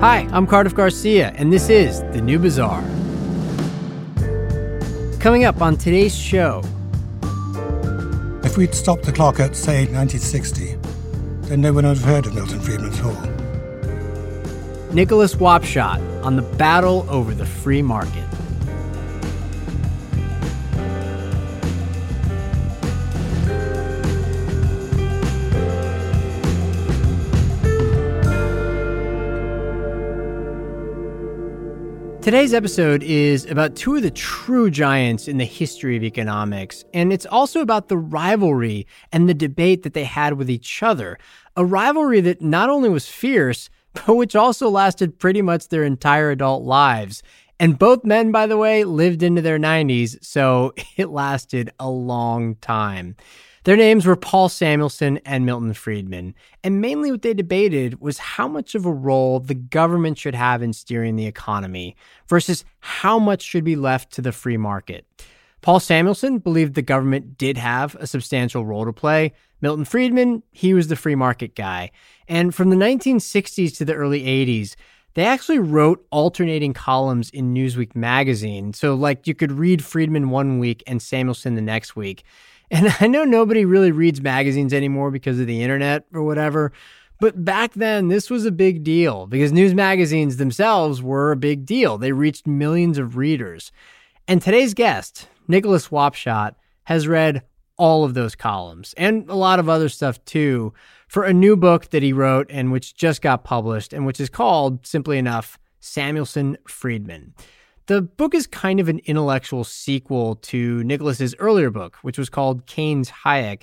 Hi, I'm Cardiff Garcia, and this is The New Bazaar. Coming up on today's show. If we'd stopped the clock at, say, 1960, then no one would have heard of Milton Friedman's Hall. Nicholas Wapshott on the battle over the free market. Today's episode is about two of the true giants in the history of economics, and it's also about the rivalry and the debate that they had with each other. A rivalry that not only was fierce, but which also lasted pretty much their entire adult lives. And both men, by the way, lived into their 90s, so it lasted a long time. Their names were Paul Samuelson and Milton Friedman, and mainly what they debated was how much of a role the government should have in steering the economy versus how much should be left to the free market. Paul Samuelson believed the government did have a substantial role to play. Milton Friedman, he was the free market guy. And from the 1960s to the early 80s, they actually wrote alternating columns in Newsweek magazine. So, like, you could read Friedman one week and Samuelson the next week. And I know nobody really reads magazines anymore because of the internet or whatever. But back then, this was a big deal because news magazines themselves were a big deal. They reached millions of readers. And today's guest, Nicholas Wapshott, has read all of those columns and a lot of other stuff too for a new book that he wrote and which just got published and which is called, simply enough, Samuelson Friedman. The book is kind of an intellectual sequel to Nicholas's earlier book, which was called Keynes Hayek,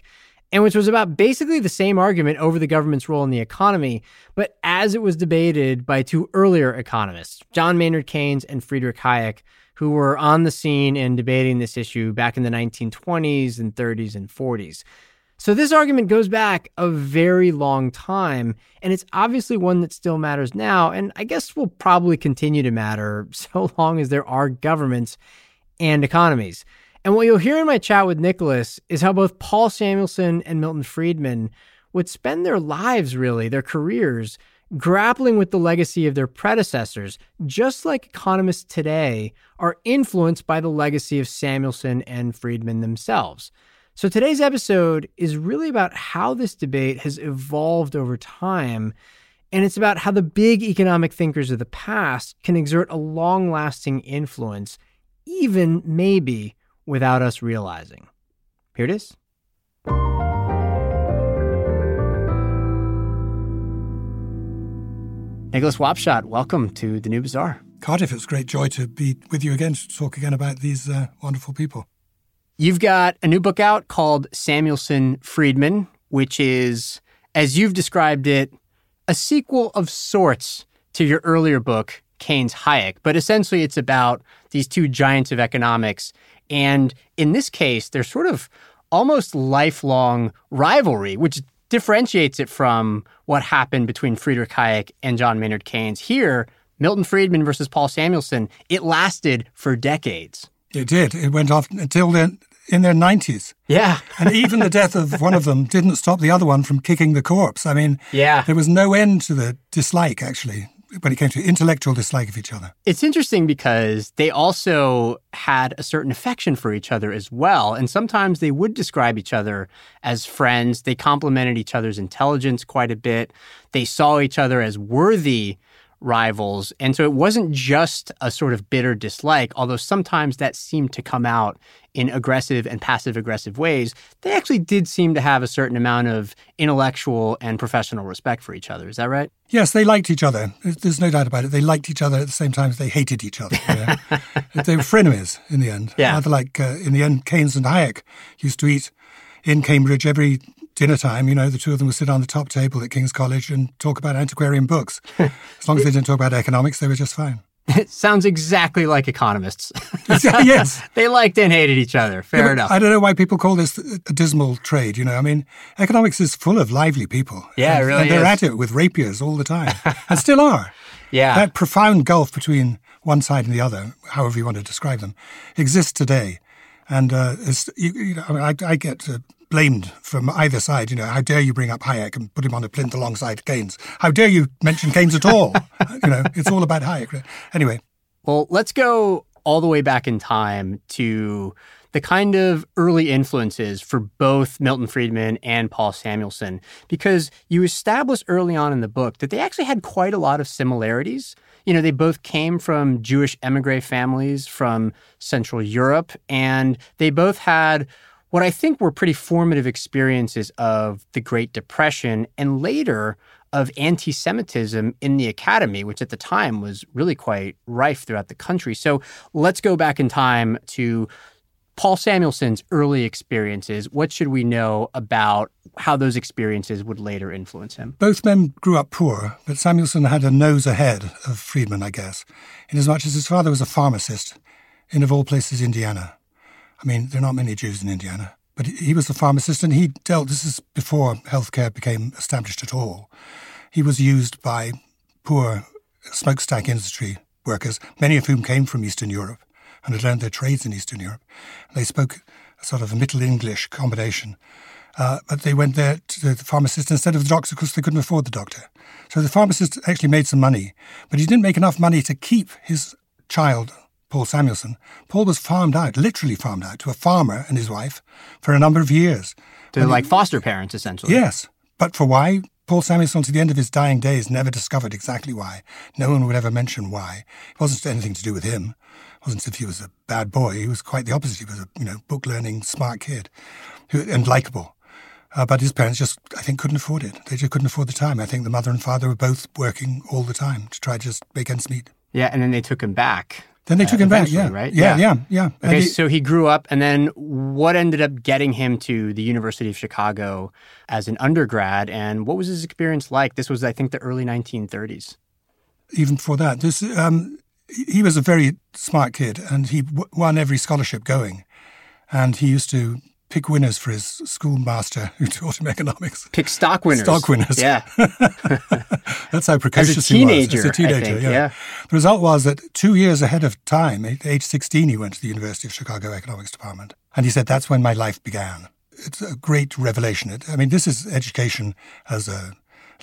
and which was about basically the same argument over the government's role in the economy, but as it was debated by two earlier economists, John Maynard Keynes and Friedrich Hayek, who were on the scene and debating this issue back in the 1920s and 30s and 40s. So this argument goes back a very long time, and it's obviously one that still matters now, and I guess will probably continue to matter so long as there are governments and economies. And what you'll hear in my chat with Nicholas is how both Paul Samuelson and Milton Friedman would spend their lives, really, their careers, grappling with the legacy of their predecessors, just like economists today are influenced by the legacy of Samuelson and Friedman themselves. So today's episode is really about how this debate has evolved over time. And it's about how the big economic thinkers of the past can exert a long lasting influence, even maybe without us realizing. Here it is. Nicholas Wapshott, welcome to the New Bazaar. Cardiff, it's a great joy to be with you again to talk again about these uh, wonderful people. You've got a new book out called Samuelson Friedman, which is, as you've described it, a sequel of sorts to your earlier book, Keynes Hayek. But essentially, it's about these two giants of economics. And in this case, they're sort of almost lifelong rivalry, which differentiates it from what happened between Friedrich Hayek and John Maynard Keynes. Here, Milton Friedman versus Paul Samuelson, it lasted for decades. It did. It went off until then in their 90s. Yeah. and even the death of one of them didn't stop the other one from kicking the corpse. I mean, yeah. there was no end to the dislike, actually, when it came to intellectual dislike of each other. It's interesting because they also had a certain affection for each other as well. And sometimes they would describe each other as friends. They complimented each other's intelligence quite a bit. They saw each other as worthy rivals. And so it wasn't just a sort of bitter dislike, although sometimes that seemed to come out in aggressive and passive aggressive ways. They actually did seem to have a certain amount of intellectual and professional respect for each other. Is that right? Yes, they liked each other. There's no doubt about it. They liked each other at the same time as they hated each other. they were frenemies in the end. Yeah. Rather like uh, in the end, Keynes and Hayek used to eat in Cambridge every dinner time, you know, the two of them would sit on the top table at King's College and talk about antiquarian books. as long as they didn't talk about economics, they were just fine. It sounds exactly like economists. yes. they liked and hated each other. Fair yeah, enough. I don't know why people call this a dismal trade. You know, I mean, economics is full of lively people. Yeah, and, really And they're is. at it with rapiers all the time and still are. Yeah. That profound gulf between one side and the other, however you want to describe them, exists today. And uh, you, you know, I, I, I, get uh, blamed from either side. You know, how dare you bring up Hayek and put him on a plinth alongside Keynes? How dare you mention Keynes at all? you know, it's all about Hayek. Anyway. Well, let's go all the way back in time to the kind of early influences for both Milton Friedman and Paul Samuelson, because you establish early on in the book that they actually had quite a lot of similarities. You know, they both came from Jewish emigre families from Central Europe, and they both had what I think were pretty formative experiences of the Great Depression and later of anti Semitism in the academy, which at the time was really quite rife throughout the country. So let's go back in time to Paul Samuelson's early experiences, what should we know about how those experiences would later influence him? Both men grew up poor, but Samuelson had a nose ahead of Friedman, I guess, inasmuch as his father was a pharmacist in, of all places, Indiana. I mean, there are not many Jews in Indiana, but he was a pharmacist and he dealt, this is before healthcare became established at all. He was used by poor smokestack industry workers, many of whom came from Eastern Europe and had learned their trades in Eastern Europe. They spoke a sort of a Middle English combination. Uh, but they went there to the pharmacist instead of the doctor because they couldn't afford the doctor. So the pharmacist actually made some money, but he didn't make enough money to keep his child, Paul Samuelson. Paul was farmed out, literally farmed out, to a farmer and his wife for a number of years. To like foster parents, essentially. Yes. But for why? Paul Samuelson, to the end of his dying days, never discovered exactly why. No one would ever mention why. It wasn't anything to do with him It wasn't as if he was a bad boy. He was quite the opposite. He was a you know book learning, smart kid, who, and likable. Uh, but his parents just, I think, couldn't afford it. They just couldn't afford the time. I think the mother and father were both working all the time to try to just make ends meet. Yeah, and then they took him back. Then they took uh, him back, yeah. Right? Yeah, yeah, yeah. yeah. Okay, he, so he grew up, and then what ended up getting him to the University of Chicago as an undergrad, and what was his experience like? This was, I think, the early 1930s. Even before that, this um, he was a very smart kid and he w- won every scholarship going. And he used to pick winners for his schoolmaster who taught him economics. Pick stock winners. Stock winners. Yeah. That's how precocious As a teenager, he was. As a teenager, think, yeah. yeah. The result was that two years ahead of time, at age 16, he went to the University of Chicago Economics Department. And he said, that's when my life began. It's a great revelation. It, I mean, this is education as a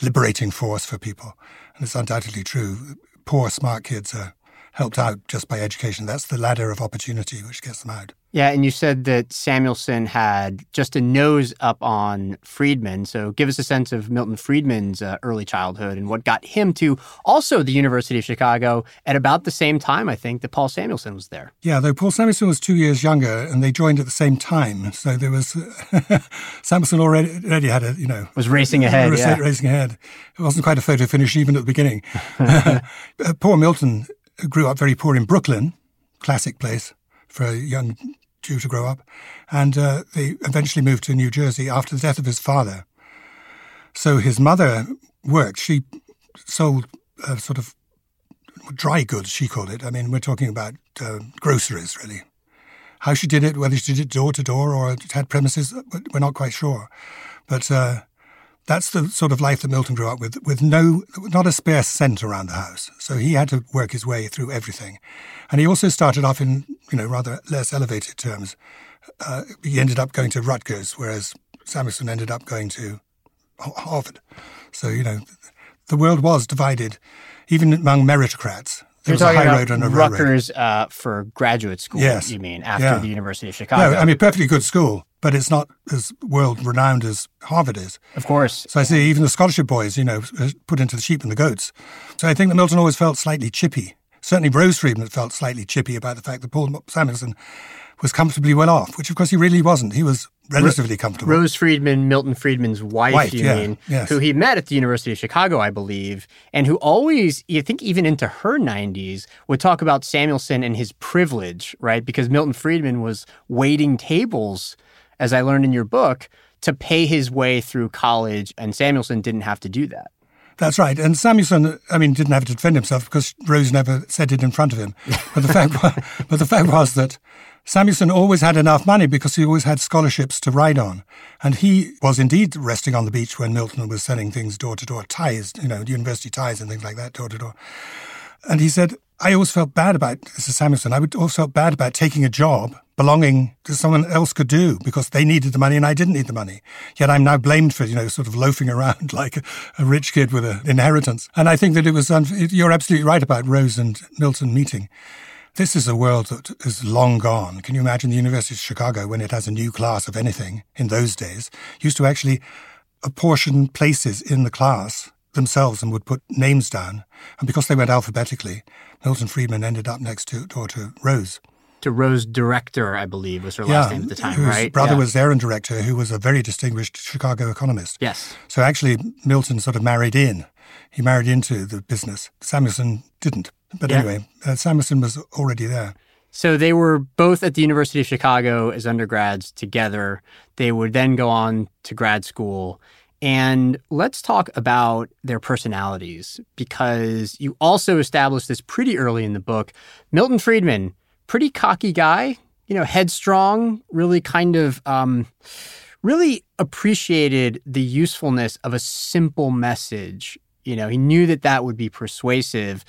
liberating force for people. And it's undoubtedly true. Poor, smart kids are helped out just by education. That's the ladder of opportunity which gets them out. Yeah, and you said that Samuelson had just a nose up on Friedman. So give us a sense of Milton Friedman's uh, early childhood and what got him to also the University of Chicago at about the same time, I think, that Paul Samuelson was there. Yeah, though Paul Samuelson was two years younger and they joined at the same time. So there was, Samuelson already, already had a, you know. Was racing ahead, yeah. Racing ahead. It wasn't quite a photo finish even at the beginning. uh, poor Milton grew up very poor in Brooklyn, classic place for a young Jew to grow up, and uh, they eventually moved to New Jersey after the death of his father. So his mother worked. She sold uh, sort of dry goods, she called it. I mean, we're talking about uh, groceries, really. How she did it, whether she did it door to door or had premises, we're not quite sure. But uh, that's the sort of life that Milton grew up with, with no, not a spare cent around the house. So he had to work his way through everything. And he also started off in, you know, rather less elevated terms. Uh, he ended up going to Rutgers, whereas Samuelson ended up going to Harvard. So, you know, the world was divided, even among meritocrats. There You're was a talking high road and a low road. Rutgers uh, for graduate school, Yes. you mean, after Yeah. the University of Chicago. No, I mean, perfectly good school, but it's not as world renowned as Harvard is. of course. So I see even the scholarship boys, you know, uh, put into the sheep and the goats. So I think that Milton always felt slightly chippy. Certainly Rose Friedman felt slightly chippy about the fact that Paul Samuelson was comfortably well off, which of course he really wasn't. He was relatively comfortable. Rose Friedman, Milton Friedman's wife, Wife, you yeah, mean, yes. who he met at the University of Chicago, I believe, and who always, you think even into her 90s, would talk about Samuelson and his privilege, right? Because Milton Friedman was waiting tables, as I learned in your book, to pay his way through college, and Samuelson didn't have to do that. That's right. And Samuelson, I mean, didn't have to defend himself because Rose never said it in front of him. But the fact, was, but the fact was that Samuelson always had enough money because he always had scholarships to ride on. And he was indeed resting on the beach when Milton was selling things door to door, ties, you know, university ties and things like that, door to door. And he said, I always felt bad about, is Samuelson, I would always felt bad about taking a job belonging to someone else could do because they needed the money and I didn't need the money. Yet I'm now blamed for, you know, sort of loafing around like a, a rich kid with an inheritance. And I think that it was, um, you're absolutely right about Rose and Milton meeting. This is a world that is long gone. Can you imagine the University of Chicago when it has a new class of anything in those days used to actually apportion places in the class themselves and would put names down. And because they went alphabetically, Milton Friedman ended up next to, door to Rose to Rose Director, I believe was her last name at the time, right? brother yeah. was Aaron Director, who was a very distinguished Chicago economist. Yes. So actually, Milton sort of married in. He married into the business. Samuelson didn't. But yeah. anyway, uh, Samuelson was already there. So they were both at the University of Chicago as undergrads together. They would then go on to grad school. And let's talk about their personalities because you also established this pretty early in the book. Milton Friedman pretty cocky guy, you know, headstrong, really kind of um, really appreciated the usefulness of a simple message. You know, he knew that that would be persuasive.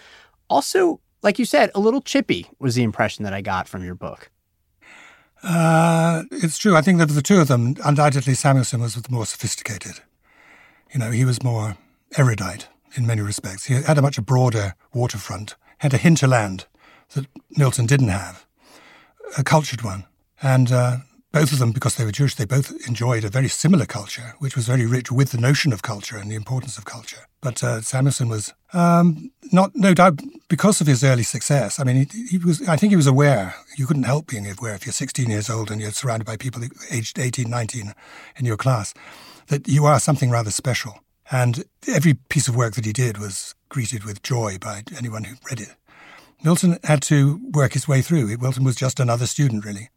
Also, like you said, a little chippy was the impression that I got from your book. Uh, it's true. I think that the two of them, undoubtedly, Samuelson was the more sophisticated. You know, he was more erudite in many respects. He had a much broader waterfront, had a hinterland that Milton didn't have, a cultured one. And uh, both of them, because they were Jewish, they both enjoyed a very similar culture, which was very rich with the notion of culture and the importance of culture. But uh, Samuelson was um, not, no doubt, because of his early success. I mean, he, he, was. I think he was aware. You couldn't help being aware if you're 16 years old and you're surrounded by people aged 18, 19 in your class, that you are something rather special. And every piece of work that he did was greeted with joy by anyone who read it. Milton had to work his way through. Milton was just another student, really.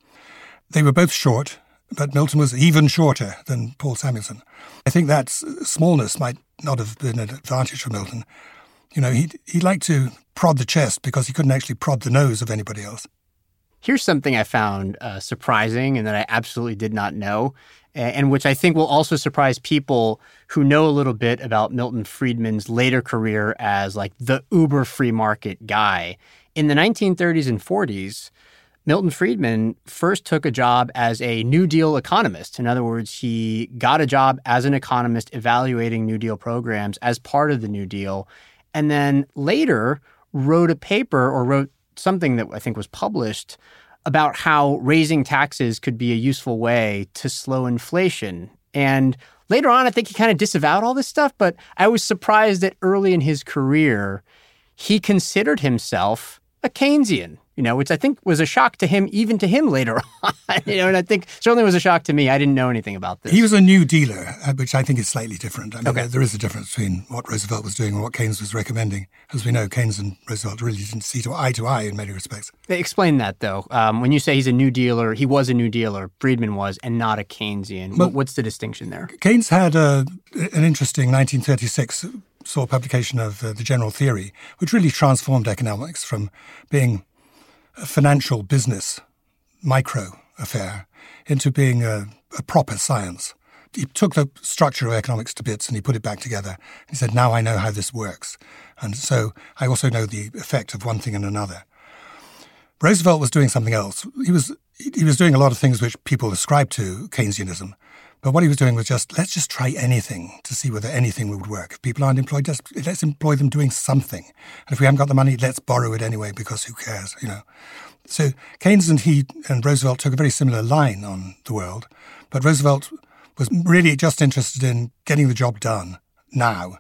They were both short, but Milton was even shorter than Paul Samuelson. I think that smallness might not have been an advantage for Milton. You know, he he liked to prod the chest because he couldn't actually prod the nose of anybody else. Here's something I found uh, surprising and that I absolutely did not know, and which I think will also surprise people who know a little bit about Milton Friedman's later career as like the uber free market guy. In the 1930s and 40s, Milton Friedman first took a job as a New Deal economist. In other words, he got a job as an economist evaluating New Deal programs as part of the New Deal, and then later wrote a paper or wrote something that I think was published about how raising taxes could be a useful way to slow inflation. And later on, I think he kind of disavowed all this stuff, but I was surprised that early in his career, he considered himself a Keynesian, you know, which I think was a shock to him, even to him later on. you know, and I think certainly was a shock to me. I didn't know anything about this. He was a new dealer, uh, which I think is slightly different. I mean, okay. there is a difference between what Roosevelt was doing and what Keynes was recommending. As we know, Keynes and Roosevelt really didn't see to eye to eye in many respects. They explain that, though. Um, when you say he's a new dealer, he was a new dealer, Friedman was, and not a Keynesian. Well, What's the distinction there? Keynes had a, an interesting 1936 saw publication of uh, the general theory, which really transformed economics from being a financial business micro affair into being a, a proper science. He took the structure of economics to bits and he put it back together. He said, Now I know how this works. And so I also know the effect of one thing and another. Roosevelt was doing something else. He was, he was doing a lot of things which people ascribe to Keynesianism, but what he was doing was just, let's just try anything to see whether anything would work. If people aren't employed, just let's employ them doing something. And if we haven't got the money, let's borrow it anyway because who cares, you know. So Keynes and he and Roosevelt took a very similar line on the world, but Roosevelt was really just interested in getting the job done now,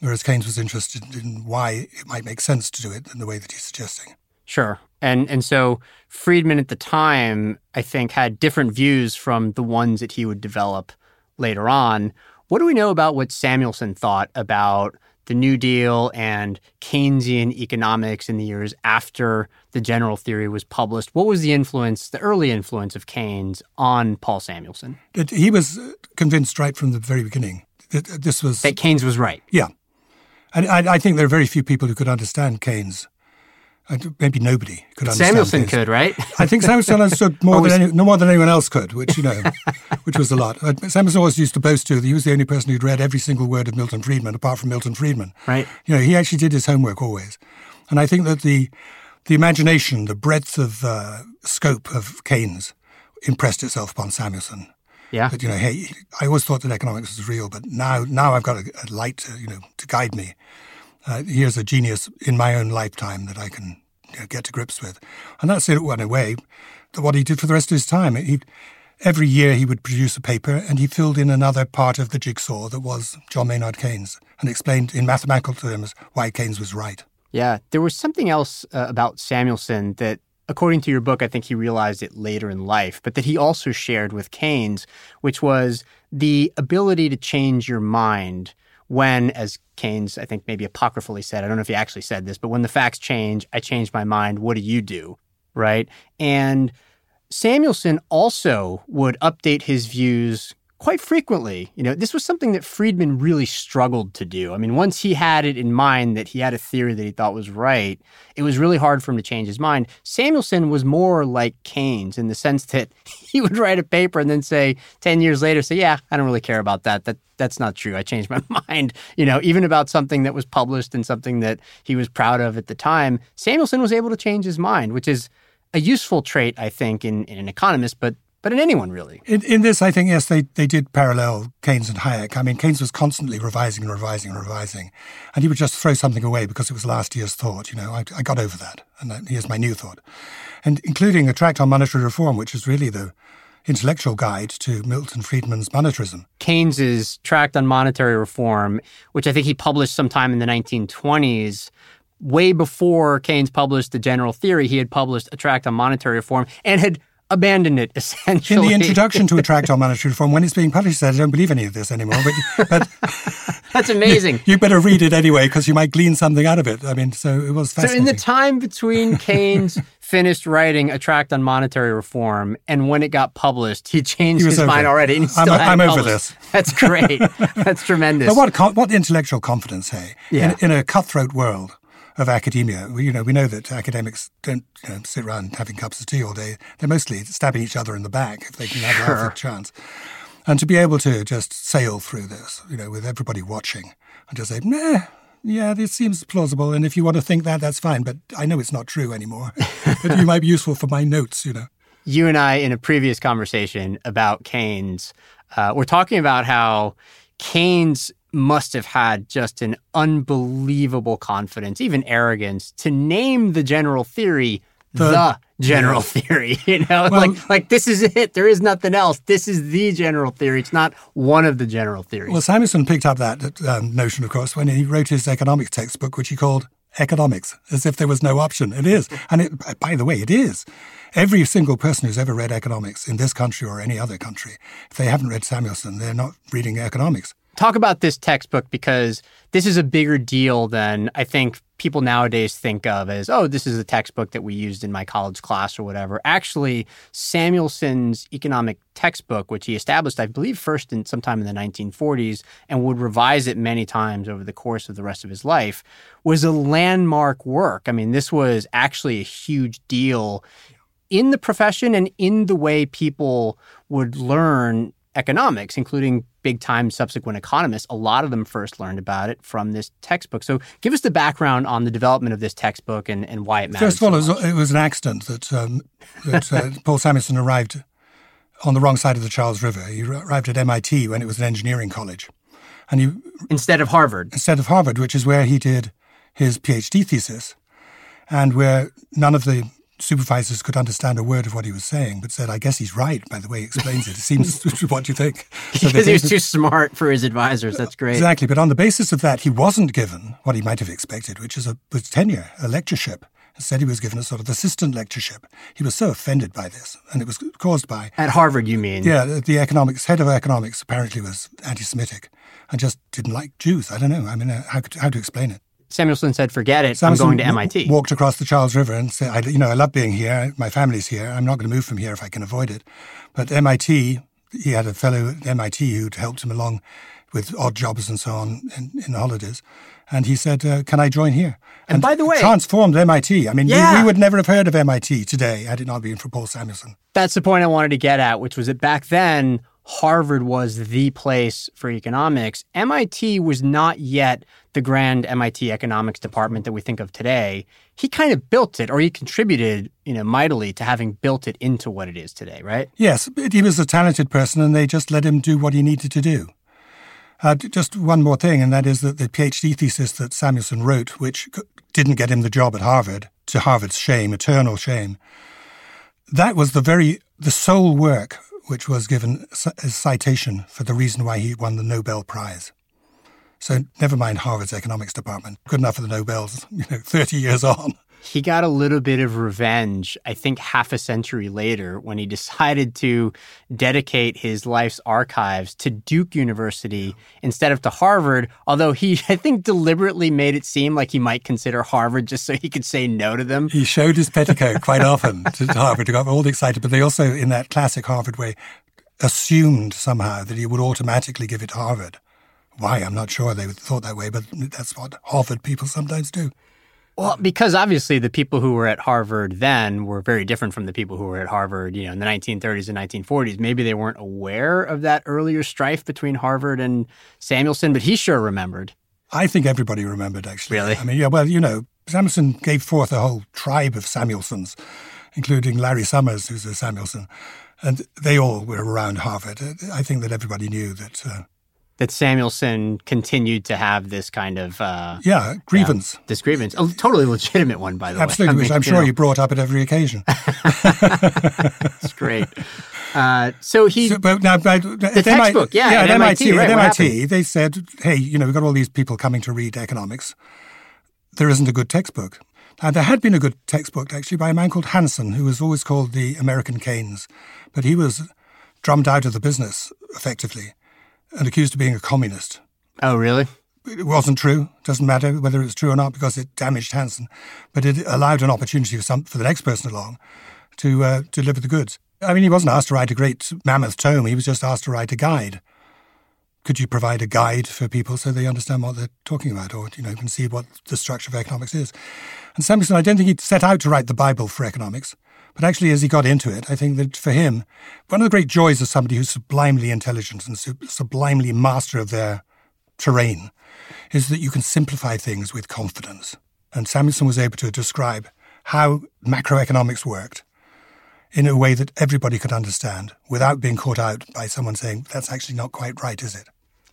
whereas Keynes was interested in why it might make sense to do it in the way that he's suggesting. Sure. And and so Friedman at the time, I think, had different views from the ones that he would develop later on. What do we know about what Samuelson thought about the New Deal and Keynesian economics in the years after the general theory was published? What was the influence, the early influence of Keynes on Paul Samuelson? It, he was convinced right from the very beginning that this was that Keynes was right. Yeah, and I, I think there are very few people who could understand Keynes maybe nobody could understand. Samuelson this. could, right? I think Samuelson understood more than any, no more than anyone else could, which you know, which was a lot. Uh, Samuelson always used to boast too that he was the only person who'd read every single word of Milton Friedman, apart from Milton Friedman. Right. You know, he actually did his homework always, and I think that the the imagination, the breadth of uh, scope of Keynes impressed itself upon Samuelson. Yeah. But you know, hey, I always thought that economics was real, but now, now I've got a, a light, to, you know, to guide me. Uh, here's a genius in my own lifetime that I can you know, get to grips with, and that's it. In a way, what he did for the rest of his time. He, every year he would produce a paper, and he filled in another part of the jigsaw that was John Maynard Keynes, and explained in mathematical terms why Keynes was right. Yeah, there was something else uh, about Samuelson that according to your book, I think he realized it later in life, but that he also shared with Keynes, which was the ability to change your mind when, as Keynes, I think maybe apocryphally said, I don't know if he actually said this, but when the facts change, I change my mind. What do you do? Right. And Samuelson also would update his views quite frequently. You know, this was something that Friedman really struggled to do. I mean, once he had it in mind that he had a theory that he thought was right, it was really hard for him to change his mind. Samuelson was more like Keynes in the sense that he would write a paper and then say 10 years later say, "Yeah, I don't really care about that. That that's not true. I changed my mind." You know, even about something that was published and something that he was proud of at the time, Samuelson was able to change his mind, which is a useful trait, I think, in, in an economist, but but in anyone really. In, in, this, I think, yes, they, they did parallel Keynes and Hayek. I mean, Keynes was constantly revising and revising and revising, and he would just throw something away because it was last year's thought. You know, I, I got over that, and here's my new thought. And including a tract on monetary reform, which is really the intellectual guide to Milton Friedman's monetarism. Keynes's tract on monetary reform, which I think he published sometime in the 1920s, way before Keynes published the general theory, he had published a tract on monetary reform and had abandoned it essentially. In the introduction to a tract on monetary reform, when it's being published, said, I don't believe any of this anymore. But, but that's amazing. You, you, better read it anyway because you might glean something out of it. I mean, so it was fascinating. So in the time between Keynes finished writing a tract on monetary reform and when it got published, he changed he his mind already. I'm, I'm over this. That's great. that's tremendous. But what what intellectual confidence, hey? Yeah. In, in a cutthroat world of academia. We, you know, we know that academics don't you know, sit around having cups of tea all day. They're mostly stabbing each other in the back if they can have sure. a chance. And to be able to just sail through this, you know, with everybody watching and just say, nah, yeah, this seems plausible. And if you want to think that, that's fine. But I know it's not true anymore. but you might be useful for my notes, you know. You and I, in a previous conversation about Keynes, uh, we're talking about how Keynes must have had just an unbelievable confidence, even arrogance, to name the general theory the, the general yeah. theory. You know, well, like like this is it. There is nothing else. This is the general theory. It's not one of the general theories. Well, Samuelson picked up that um, notion, of course, when he wrote his economics textbook, which he called economics, as if there was no option. It is, and it, by the way, it is. Every single person who's ever read economics in this country or any other country, if they haven't read Samuelson, they're not reading economics talk about this textbook because this is a bigger deal than I think people nowadays think of as, oh, this is a textbook that we used in my college class or whatever. Actually, Samuelson's economic textbook, which he established, I believe, first in sometime in the 1940s and would revise it many times over the course of the rest of his life, was a landmark work. I mean, this was actually a huge deal in the profession and in the way people would learn economics, including big time subsequent economists, a lot of them first learned about it from this textbook. So give us the background on the development of this textbook and, and why it matters. First of all, so it, was, it, was, an accident that, um, that uh, Paul Samuelson arrived on the wrong side of the Charles River. He arrived at MIT when it was an engineering college. And he, instead of Harvard. Instead of Harvard, which is where he did his PhD thesis and where none of the supervisors could understand a word of what he was saying, but said, I guess he's right by the way he explains it. It seems, what do you think? So because he was too smart for his advisors. That's great. Exactly. But on the basis of that, he wasn't given what he might have expected, which is a was tenure, a lectureship. Instead, he was given a sort of assistant lectureship. He was so offended by this, and it was caused by. At Harvard, you mean? Yeah, the economics, head of economics apparently was anti Semitic and just didn't like Jews. I don't know. I mean, uh, how, how to explain it? Samuelson said, "Forget it. Samuelson I'm going to MIT." Walked across the Charles River and said, I, "You know, I love being here. My family's here. I'm not going to move from here if I can avoid it." But MIT, he had a fellow at MIT who'd helped him along with odd jobs and so on in, in the holidays, and he said, uh, "Can I join here?" And, and, by the way, transformed MIT. I mean, yeah. we, we, would never have heard of MIT today had it not been for Paul Samuelson. That's the point I wanted to get at, which was that back then Harvard was the place for economics, MIT was not yet the grand MIT economics department that we think of today. He kind of built it, or he contributed, you know, mightily to having built it into what it is today, right? Yes, he was a talented person, and they just let him do what he needed to do. Uh, just one more thing, and that is that the PhD thesis that Samuelson wrote, which didn't get him the job at Harvard, to Harvard's shame, eternal shame, that was the very the sole work which was given a citation for the reason why he won the Nobel Prize. So never mind Harvard's economics department. Good enough for the Nobels, you know, 30 years on he got a little bit of revenge, I think half a century later, when he decided to dedicate his life's archives to Duke University instead of to Harvard. Although he, I think, deliberately made it seem like he might consider Harvard just so he could say no to them. He showed his petticoat quite often to Harvard, to got all excited, but they also, in that classic Harvard way, assumed somehow that he would automatically give it to Harvard. Why? I'm not sure they thought that way, but that's what Harvard people sometimes do. Well, because obviously the people who were at Harvard then were very different from the people who were at Harvard, you know, in the 1930s and 1940s. Maybe they weren't aware of that earlier strife between Harvard and Samuelson, but he sure remembered. I think everybody remembered, actually. Really? I mean, yeah, well, you know, Samuelson gave forth a whole tribe of Samuelsons, including Larry Summers, who's a Samuelson, and they all were around Harvard. I think that everybody knew that uh, that Samuelson continued to have this kind of uh, yeah grievance, yeah, this grievance, a totally legitimate one, by the Absolutely, way. Absolutely, which I'm sure know. you brought up at every occasion. It's great. Uh, so he, so, but now, but the textbook, yeah, yeah, at, at MIT, MIT, right, at MIT, they said, "Hey, you know, we've got all these people coming to read economics. There isn't a good textbook." Now, there had been a good textbook actually by a man called Hansen, who was always called the American Keynes, but he was drummed out of the business effectively and accused of being a communist. Oh, really? It wasn't true. Doesn't matter whether it's true or not because it damaged Hansen, but it allowed an opportunity for some for the next person along to uh, deliver the goods. I mean, he wasn't asked to write a great mammoth tome. He was just asked to write a guide. Could you provide a guide for people so they understand what they're talking about, or you know, can see what the structure of economics is? And Samuelson, I don't think he set out to write the Bible for economics. But actually, as he got into it, I think that for him, one of the great joys of somebody who's sublimely intelligent and sublimely master of their terrain is that you can simplify things with confidence. And Samuelson was able to describe how macroeconomics worked in a way that everybody could understand without being caught out by someone saying, that's actually not quite right, is it?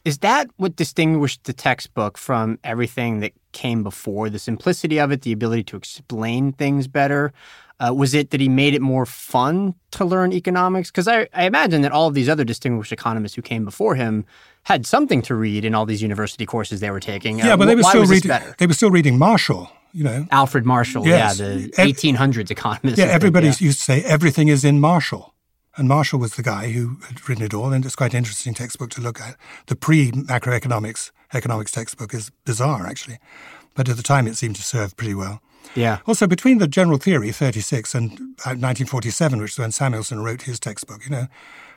Is that what distinguished the textbook from everything that came before? The simplicity of it, the ability to explain things better? Uh, was it that he made it more fun to learn economics? Because I, I, imagine that all of these other distinguished economists who came before him had something to read in all these university courses they were taking. Yeah, uh, but they were still reading. They were still reading Marshall. You know, Alfred Marshall. Yes. Yeah, the 1800s economist. Yeah, everybody yeah. used to say everything is in Marshall. And Marshall was the guy who had written it all, and it's quite an interesting textbook to look at. The pre macroeconomics economics textbook is bizarre, actually, but at the time it seemed to serve pretty well. Yeah. Also, between the general theory, 36, and uh, 1947, which is when Samuelson wrote his textbook, you know,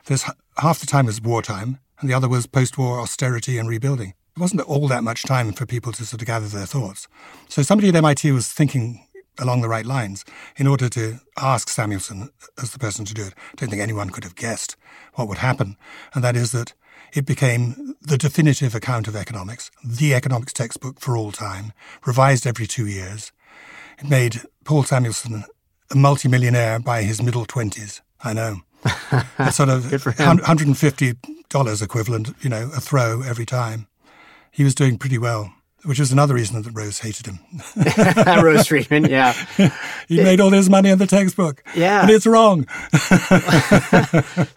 there's half the time was wartime, and the other was post war austerity and rebuilding. It wasn't all that much time for people to sort of gather their thoughts. So somebody at MIT was thinking along the right lines in order to ask Samuelson uh, as the person to do it. I don't think anyone could have guessed what would happen, and that is that it became the definitive account of economics, the economics textbook for all time, revised every two years, made Paul Samuelson a multimillionaire by his middle 20s. I know. a sort of $150 equivalent, you know, a throw every time. He was doing pretty well, which was another reason that Rose hated him. Rose Friedman, yeah. he made all his money on the textbook. Yeah. And it's wrong.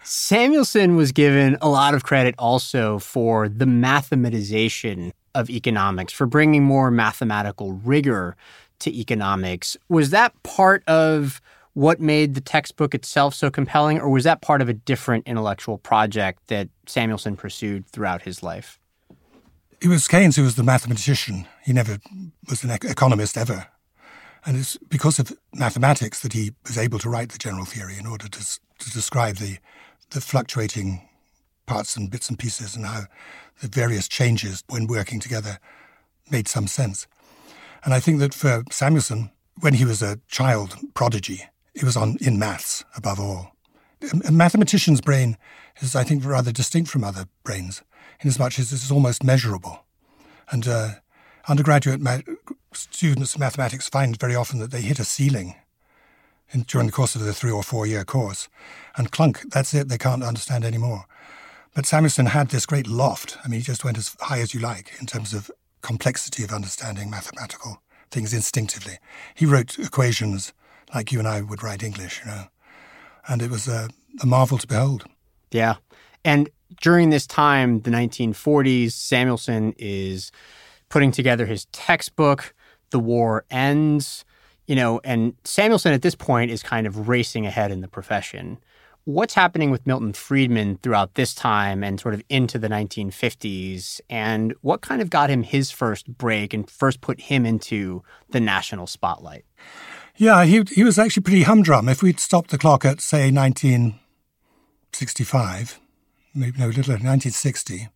Samuelson was given a lot of credit also for the mathematization of economics, for bringing more mathematical rigor to economics. Was that part of what made the textbook itself so compelling, or was that part of a different intellectual project that Samuelson pursued throughout his life? It was Keynes who was the mathematician. He never was an economist ever. And it's because of mathematics that he was able to write the general theory in order to, to describe the, the fluctuating parts and bits and pieces and how the various changes when working together made some sense. And I think that for Samuelson, when he was a child prodigy, he was on in maths above all. a mathematician's brain is, I think, rather distinct from other brains, inasmuch as it's almost measurable. And uh, undergraduate ma- students of mathematics find very often that they hit a ceiling in, during the course of the three or four year course, and clunk, that's it, they can't understand anymore. But Samuelson had this great loft. I mean, he just went as high as you like in terms of complexity of understanding mathematical things instinctively. He wrote equations like you and I would write English, you know, and it was a, a marvel to behold. Yeah. And during this time, the 1940s, Samuelson is putting together his textbook. The war ends, you know, and Samuelson at this point is kind of racing ahead in the profession. What's happening with Milton Friedman throughout this time and sort of into the 1950s? And what kind of got him his first break and first put him into the national spotlight? Yeah, he, he was actually pretty humdrum. If we'd stopped the clock at, say, 1965, maybe no, a little 1960,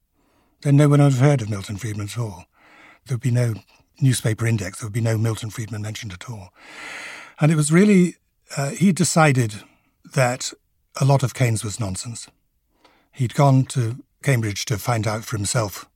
then no one would have heard of Milton Friedman at all. There would be no newspaper index, there would be no Milton Friedman mentioned at all. And it was really, uh, he decided that a lot of Keynes was nonsense. He'd gone to Cambridge to find out for himself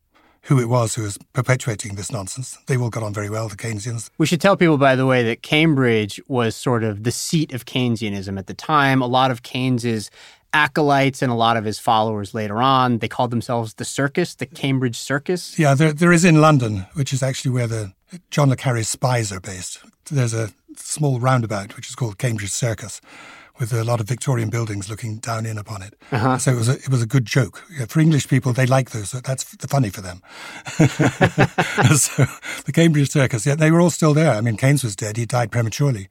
who it was who was perpetuating this nonsense. They all got on very well, the Keynesians. We should tell people, by the way, that Cambridge was sort of the seat of Keynesianism at the time. A lot of Keynes's acolytes and a lot of his followers later on, they called themselves the circus, the Cambridge Circus. Yeah, there, there is in London, which is actually where the John le Carre's spies are based. There's a small roundabout which is called Cambridge Circus with a lot of Victorian buildings looking down in upon it. Uh-huh. So it was a, it was a good joke for English people. They like those. So that's funny for them. so the Cambridge Circus, yeah, they were all still there. I mean, Keynes was dead. He died prematurely.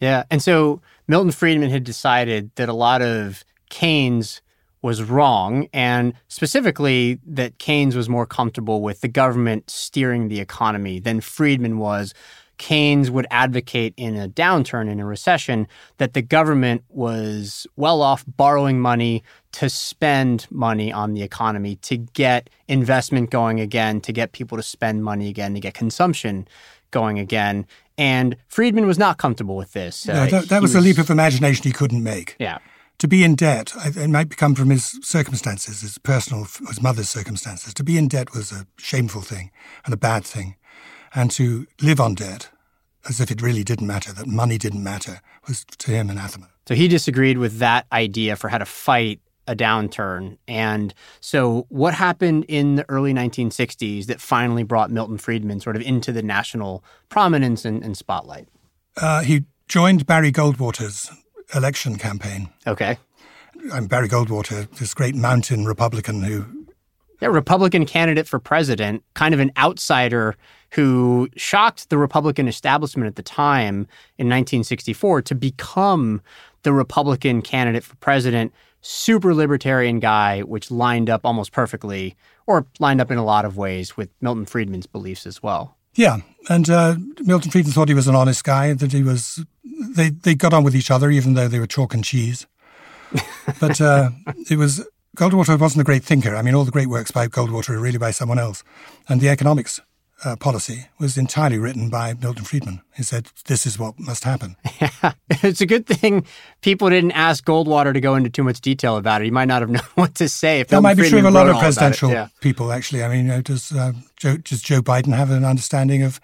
Yeah, and so Milton Friedman had decided that a lot of Keynes was wrong, and specifically that Keynes was more comfortable with the government steering the economy than Friedman was Keynes would advocate in a downturn, in a recession, that the government was well off borrowing money to spend money on the economy, to get investment going again, to get people to spend money again, to get consumption going again. And Friedman was not comfortable with this. Uh, that, that was, was a leap of imagination he couldn't make. Yeah. To be in debt, it might come from his circumstances, his personal, his mother's circumstances. To be in debt was a shameful thing and a bad thing and to live on debt as if it really didn't matter, that money didn't matter, was to him anathema. So he disagreed with that idea for how to fight a downturn. And so, what happened in the early 1960s that finally brought Milton Friedman sort of into the national prominence and, and spotlight? Uh, he joined Barry Goldwater's election campaign. Okay. I'm Barry Goldwater, this great mountain Republican who yeah, Republican candidate for president, kind of an outsider who shocked the Republican establishment at the time in 1964 to become the Republican candidate for president. Super libertarian guy, which lined up almost perfectly, or lined up in a lot of ways with Milton Friedman's beliefs as well. Yeah, and uh, Milton Friedman thought he was an honest guy. That he was. They they got on with each other, even though they were chalk and cheese. But uh, it was Goldwater wasn't a great thinker. I mean, all the great works by Goldwater are really by someone else. And the economics uh, policy was entirely written by Milton Friedman. He said, this is what must happen. Yeah, it's a good thing people didn't ask Goldwater to go into too much detail about it. He might not have known what to say. If that might be true of a lot of presidential yeah. people, actually. I mean, you know, does, uh, Joe, does Joe Biden have an understanding of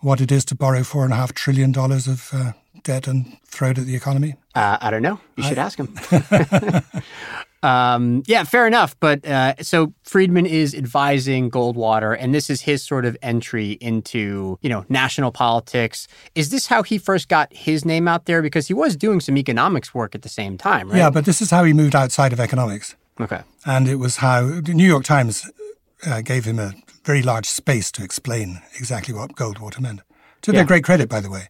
what it is to borrow $4.5 trillion of uh, debt and throw it at the economy? Uh, I don't know. You should I... ask him. Um, yeah, fair enough. But uh, so Friedman is advising Goldwater, and this is his sort of entry into you know national politics. Is this how he first got his name out there? Because he was doing some economics work at the same time, right? Yeah, but this is how he moved outside of economics. Okay, and it was how the New York Times uh, gave him a very large space to explain exactly what Goldwater meant. To yeah. their great credit, by the way.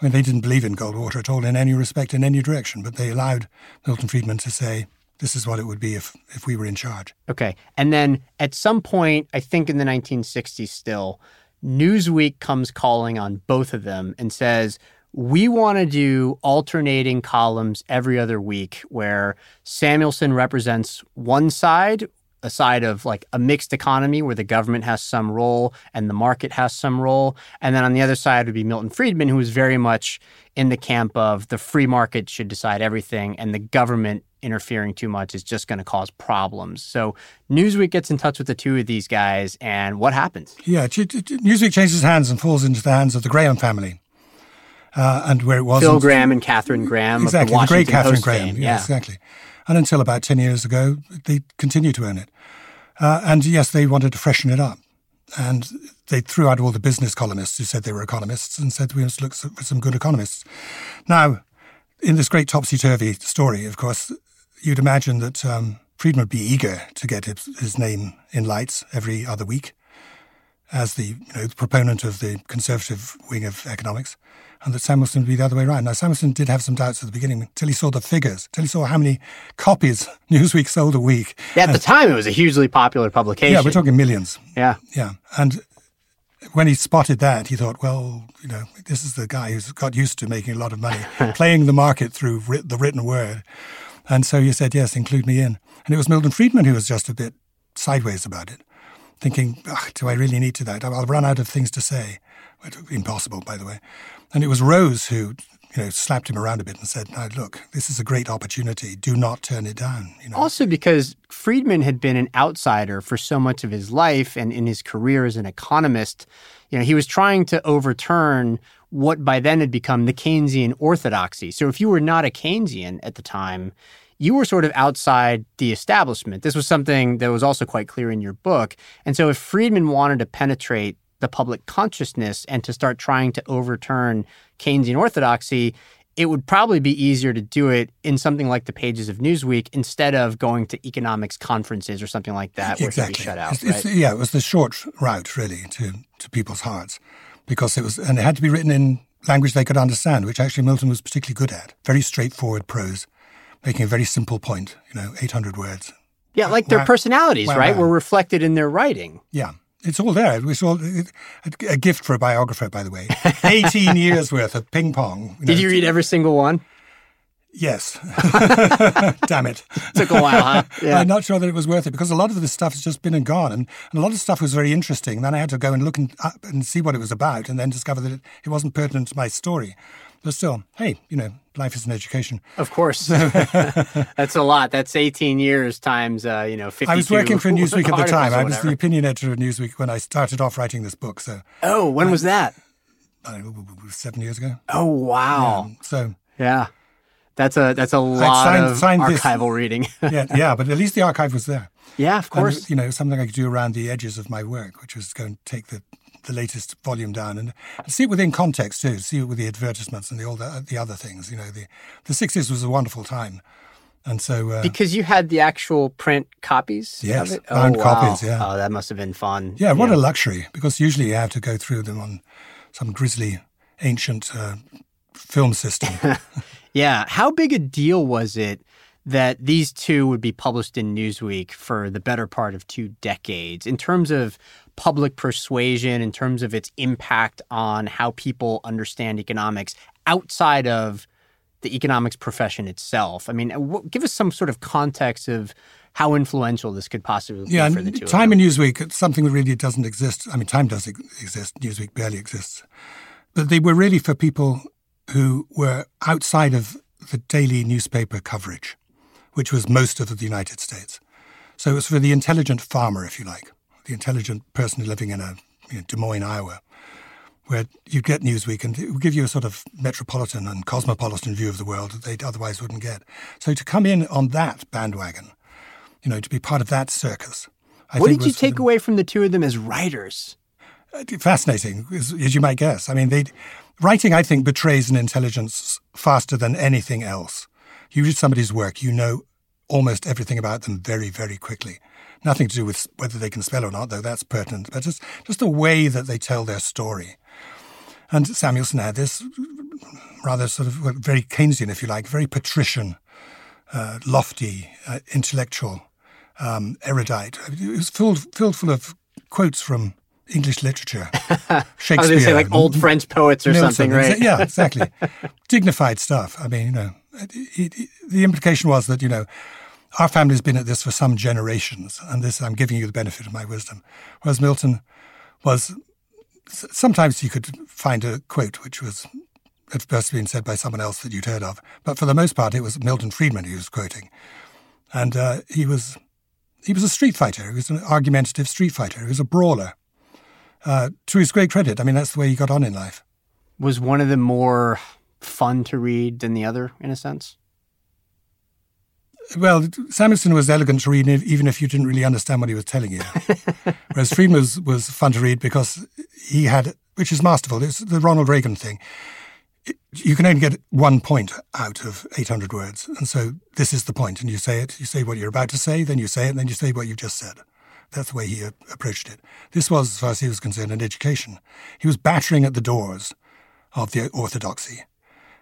I mean, they didn't believe in Goldwater at all in any respect, in any direction, but they allowed Milton Friedman to say, this is what it would be if if we were in charge. Okay. And then at some point, I think in the 1960s still, Newsweek comes calling on both of them and says, we want to do alternating columns every other week where Samuelson represents one side a side of like a mixed economy where the government has some role and the market has some role. And then on the other side would be Milton Friedman, who was very much in the camp of the free market should decide everything and the government interfering too much is just going to cause problems. So Newsweek gets in touch with the two of these guys, and what happens? Yeah, Newsweek changes hands and falls into the hands of the Graham family. Uh, and where it was Phil Graham and Katharine Graham, exactly the, the, great Katharine Post Graham, yeah, exactly. And until about ten years ago, they continued to own it. Uh, and yes, they wanted to freshen it up, and they threw out all the business columnists who said they were economists and said we must look for some good economists. Now, in this great topsy turvy story, of course, you'd imagine that um, Friedman would be eager to get his, his, name in lights every other week as the, you know, the proponent of the conservative wing of economics, and that Samuelson would be the other way around. Now, Samuelson did have some doubts at the beginning until he saw the figures, until he saw how many copies Newsweek sold a week. Yeah, at the time, it was a hugely popular publication. Yeah, we're talking millions. Yeah. Yeah. And when he spotted that, he thought, well, you know, this is the guy who's got used to making a lot of money, playing the market through the written word. And so he said, yes, include me in. And it was Milton Friedman who was just a bit sideways about it, thinking, do I really need to that? I'll run out of things to say. Impossible, by the way. And it was Rose who, you know, slapped him around a bit and said, "Now look, this is a great opportunity. Do not turn it down." You know? Also, because Friedman had been an outsider for so much of his life and in his career as an economist, you know, he was trying to overturn what by then had become the Keynesian orthodoxy. So if you were not a Keynesian at the time, you were sort of outside the establishment. This was something that was also quite clear in your book. And so if Friedman wanted to penetrate the public consciousness and to start trying to overturn Keynesian orthodoxy, it would probably be easier to do it in something like the pages of Newsweek instead of going to economics conferences or something like that where exactly. shut out. It's, it's, yeah, it was the short route, really, to, to people's hearts because it was, and it had to be written in language they could understand, which actually Milton was particularly good at. Very straightforward prose, making a very simple point, you know, 800 words. Yeah, like their personalities, right, were reflected in their writing. Yeah. It's all there. It was all a gift for a biographer, by the way. 18 years worth of ping pong. You know, Did you read every single one? Yes. Damn it. Took a while, huh? Yeah. I'm not sure that it was worth it because a lot of this stuff has just been and gone. And, and a lot of stuff was very interesting. Then I had to go and look and, uh, and see what it was about and then discover that it, it wasn't pertinent to my story. But still, hey, you know, life is an education. Of course. That's a lot. That's 18 years times, uh, you know, 50. I was working for Newsweek at the time. I was the opinion editor of Newsweek when I started off writing this book. So. Oh, when I, was that? Know, seven years ago. Oh, wow. Yeah, so. Yeah. That's a that's a lot signed, of signed archival this. reading. yeah, yeah, but at least the archive was there. Yeah, of course. And, you know, something I could do around the edges of my work, which was go and take the the latest volume down and, and, see it within context too. See it with the advertisements and the all the, the other things. You know, the the sixties was a wonderful time, and so uh, because you had the actual print copies. Yes, of it? bound oh, copies. Yeah. Oh, that must have been fun. Yeah, what yeah. a luxury! Because usually you have to go through them on some grisly ancient uh, film system. yeah. How big a deal was it? that these two would be published in Newsweek for the better part of two decades in terms of public persuasion, in terms of its impact on how people understand economics outside of the economics profession itself. I mean, uh, w- give us some sort of context of how influential this could possibly yeah, be for the two. Time and Newsweek, uh, something that really doesn't exist. I mean, Time does exist. Newsweek barely exists, but they were really for people who were outside of the daily newspaper coverage, which was most of the United States. So it was for the intelligent farmer, if you like the intelligent person living in a you know, Des Moines, Iowa, where you'd get Newsweek and it would give you a sort of metropolitan and cosmopolitan view of the world that they otherwise wouldn't get. So to come in on that bandwagon, you know, to be part of that circus. I what did you take away from the two of them as writers? Uh, fascinating, as, as you might guess. I mean, they writing, I think, betrays an intelligence faster than anything else. You read somebody's work, you know almost everything about them very, very quickly. Nothing to do with whether they can spell or not, though that's pertinent, but just, just the way that they tell their story. And Samuelson had this rather sort of very Keynesian, if you like, very patrician, uh, lofty, uh, intellectual, um, erudite. It was filled, filled full of quotes from English literature. Shakespeare. I was going to say like old French poets or something, right? yeah, exactly. Dignified stuff. I mean, you know, it, it, the implication was that, you know, our family's been at this for some generations, and this I'm giving you the benefit of my wisdom. Whereas Milton was sometimes you could find a quote which was had first been said by someone else that you'd heard of, but for the most part, it was Milton Friedman he was quoting, and uh, he was he was a street fighter. He was an argumentative street fighter. He was a brawler. Uh, to his great credit, I mean that's the way he got on in life. Was one of them more fun to read than the other, in a sense? Well, Samuelson was elegant to read, even if you didn't really understand what he was telling you. Whereas Friedman was, was fun to read because he had, which is masterful. It's the Ronald Reagan thing. you can only get one point out of 800 words. And so this is the point. And you say it, you say what you're about to say, then you say it, and then you say what you've just said. That's the way he approached it. This was, as far as he was concerned, an education. He was battering at the doors of the orthodoxy.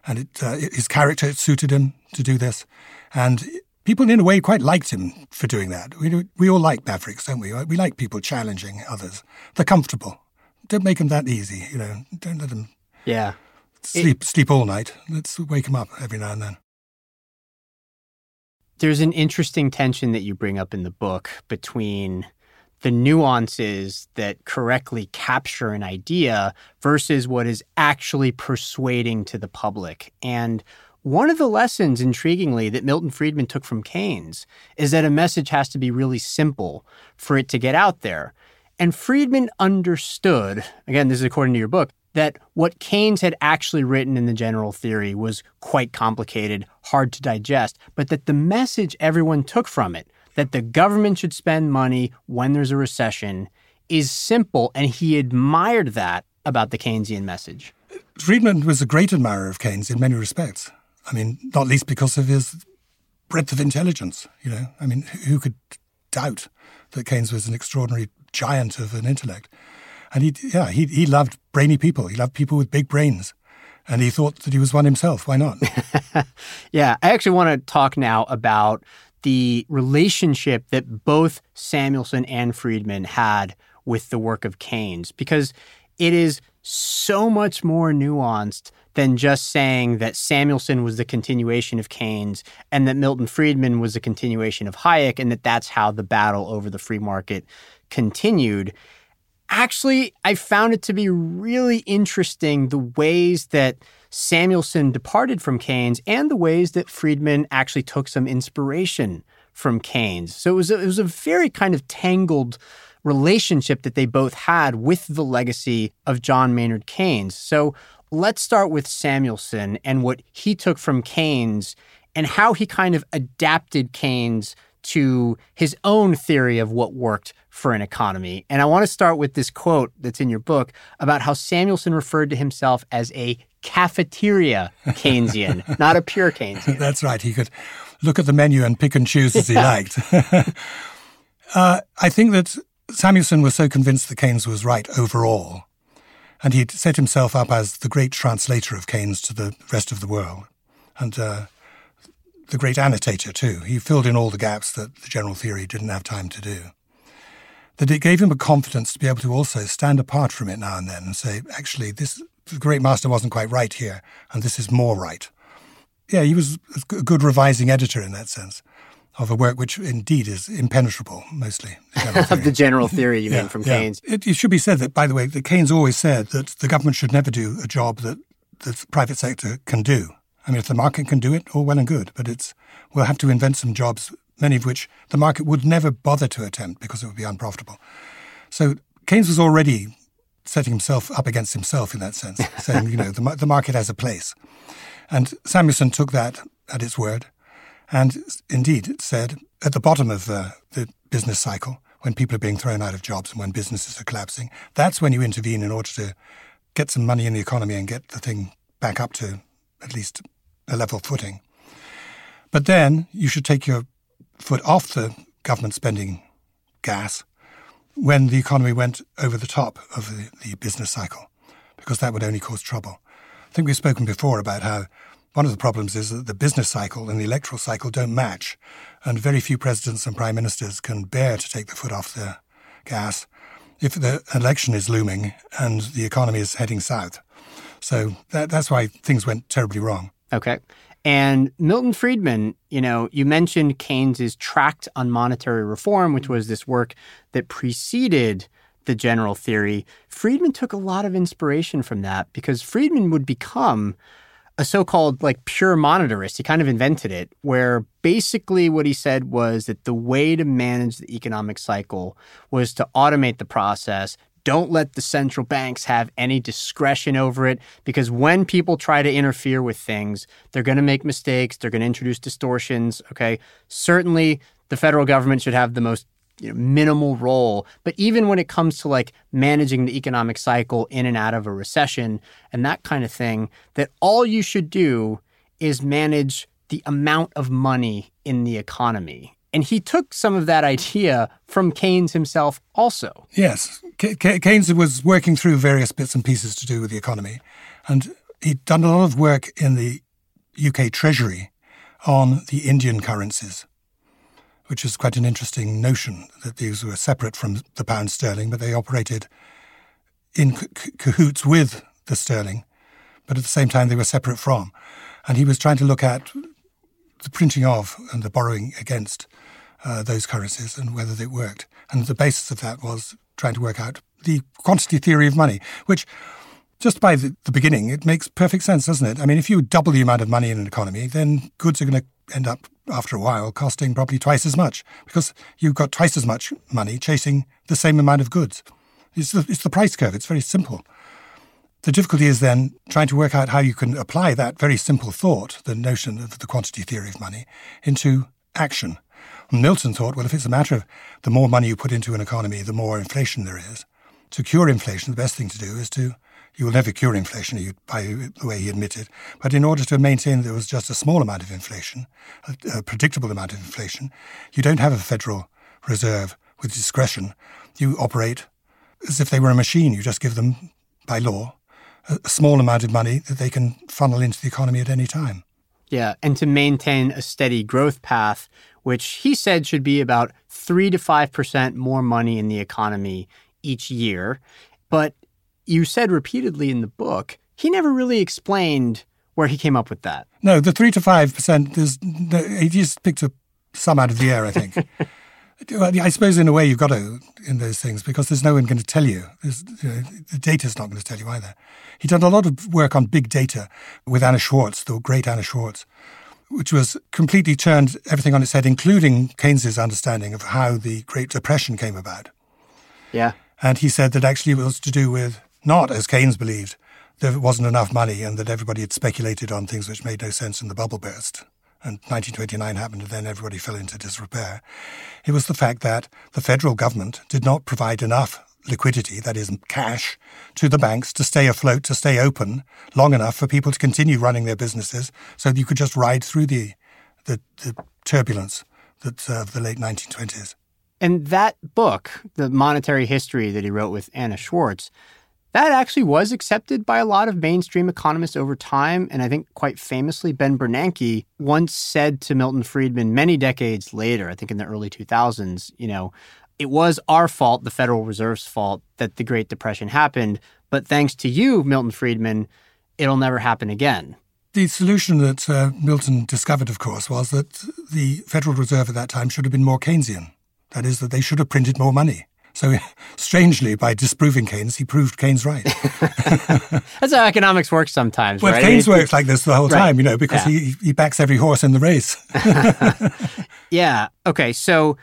And it, uh, his character suited him to do this. And people in a way quite liked him for doing that. We, we all like mavericks, don't we? Uh, we like people challenging others. They're comfortable. Don't make them that easy, you know. Don't let them yeah. sleep, it, sleep all night. Let's wake them up every now and then. There's an interesting tension that you bring up in the book between the nuances that correctly capture an idea versus what is actually persuading to the public. And one of the lessons, intriguingly, that Milton Friedman took from Keynes is that a message has to be really simple for it to get out there. And Friedman understood, again, this is according to your book, that what Keynes had actually written in the general theory was quite complicated, hard to digest, but that the message everyone took from it, that the government should spend money when there's a recession, is simple. And he admired that about the Keynesian message. Friedman was a great admirer of Keynes in many respects. I mean, not least because of his breadth of intelligence. You know, I mean, who could doubt that Keynes was an extraordinary giant of an intellect? And he, yeah, he he loved brainy people. He loved people with big brains, and he thought that he was one himself. Why not? yeah, I actually want to talk now about the relationship that both Samuelson and Friedman had with the work of Keynes, because it is so much more nuanced than just saying that Samuelson was the continuation of Keynes and that Milton Friedman was a continuation of Hayek and that that's how the battle over the free market continued. Actually, I found it to be really interesting the ways that Samuelson departed from Keynes and the ways that Friedman actually took some inspiration from Keynes. So it was a, it was a very kind of tangled relationship that they both had with the legacy of John Maynard Keynes. So let's start with Samuelson and what he took from Keynes and how he kind of adapted Keynes to his own theory of what worked for an economy. And I want to start with this quote that's in your book about how Samuelson referred to himself as a cafeteria Keynesian, not a pure Keynesian. That's right. He could look at the menu and pick and choose as he liked. uh, I think that Samuelson was so convinced that Keynes was right overall and he'd set himself up as the great translator of Keynes to the rest of the world, and uh, the great annotator too. He filled in all the gaps that the general theory didn't have time to do. That it gave him a confidence to be able to also stand apart from it now and then and say, actually, this the great master wasn't quite right here, and this is more right. Yeah, he was a good revising editor in that sense of a work which indeed is impenetrable, mostly. of the general theory, you yeah, mean, from yeah. Keynes? It, it, should be said that, by the way, that Keynes always said that the government should never do a job that the private sector can do. I mean, if the market can do it, all well and good, but it's we'll have to invent some jobs, many of which the market would never bother to attempt because it would be unprofitable. So Keynes was already setting himself up against himself in that sense, saying, you know, the, the market has a place. And Samuelson took that at its word and indeed, it said at the bottom of uh, the business cycle, when people are being thrown out of jobs and when businesses are collapsing, that's when you intervene in order to get some money in the economy and get the thing back up to at least a level footing. But then you should take your foot off the government spending gas when the economy went over the top of the, the business cycle, because that would only cause trouble. I think we've spoken before about how one of the problems is that the business cycle and the electoral cycle don't match, and very few presidents and prime ministers can bear to take the foot off the gas if the election is looming and the economy is heading south. So that, that's why things went terribly wrong. Okay. And Milton Friedman, you know, you mentioned Keynes's Tract on Monetary Reform, which was this work that preceded the general theory. Friedman took a lot of inspiration from that because Friedman would become a so-called like pure monetarist. He kind of invented it, where basically what he said was that the way to manage the economic cycle was to automate the process. Don't let the central banks have any discretion over it because when people try to interfere with things, they're going to make mistakes. They're going to introduce distortions. Okay. Certainly, the federal government should have the most you know, minimal role. But even when it comes to like managing the economic cycle in and out of a recession and that kind of thing, that all you should do is manage the amount of money in the economy. And he took some of that idea from Keynes himself also. Yes. Keynes was working through various bits and pieces to do with the economy. And he'd done a lot of work in the UK Treasury on the Indian currencies which is quite an interesting notion that these were separate from the pound sterling, but they operated in cahoots with the sterling, but at the same time they were separate from. And he was trying to look at the printing of and the borrowing against uh, those currencies and whether they worked. And the basis of that was trying to work out the quantity theory of money, which just by the, the, beginning, it makes perfect sense, doesn't it? I mean, if you double the amount of money in an economy, then goods are going to end up, after a while, costing probably twice as much because you've got twice as much money chasing the same amount of goods. It's the, it's the price curve. It's very simple. The difficulty is then trying to work out how you can apply that very simple thought, the notion of the quantity theory of money, into action. And Milton thought, well, if it's a matter of the more money you put into an economy, the more inflation there is. To cure inflation, the best thing to do is to you will never cure inflation, by the way he admitted. But in order to maintain there was just a small amount of inflation, a, predictable amount of inflation, you don't have a Federal Reserve with discretion. You operate as if they were a machine. You just give them, by law, a, a small amount of money that they can funnel into the economy at any time. Yeah, and to maintain a steady growth path, which he said should be about 3 to 5% more money in the economy each year. But you said repeatedly in the book, he never really explained where he came up with that. No, the three to five percent is he just picked up some out of the air. I think. I suppose in a way you've got to in those things because there's no one going to tell you. you know, the data's not going to tell you either. He did a lot of work on big data with Anna Schwartz, the great Anna Schwartz, which was completely turned everything on its head, including Keynes's understanding of how the Great Depression came about. Yeah. And he said that actually it was to do with not, as Keynes believed, there wasn't enough money and that everybody had speculated on things which made no sense and the bubble burst. And 1929 happened and then everybody fell into disrepair. It was the fact that the federal government did not provide enough liquidity, that is, cash, to the banks to stay afloat, to stay open long enough for people to continue running their businesses so that you could just ride through the, the, the turbulence that, uh, of the late 1920s. And that book, The Monetary History that he wrote with Anna Schwartz, that actually was accepted by a lot of mainstream economists over time. And I think quite famously, Ben Bernanke once said to Milton Friedman many decades later, I think in the early 2000s, you know, it was our fault, the Federal Reserve's fault, that the Great Depression happened. But thanks to you, Milton Friedman, it'll never happen again. The solution that uh, Milton discovered, of course, was that the Federal Reserve at that time should have been more Keynesian. That is, that they should have printed more money. So, strangely, by disproving Keynes, he proved Keynes right. That's how economics works sometimes, well, right? Keynes works like this the whole right. time, you know, because yeah. he, he backs every horse in the race. yeah. Okay. So,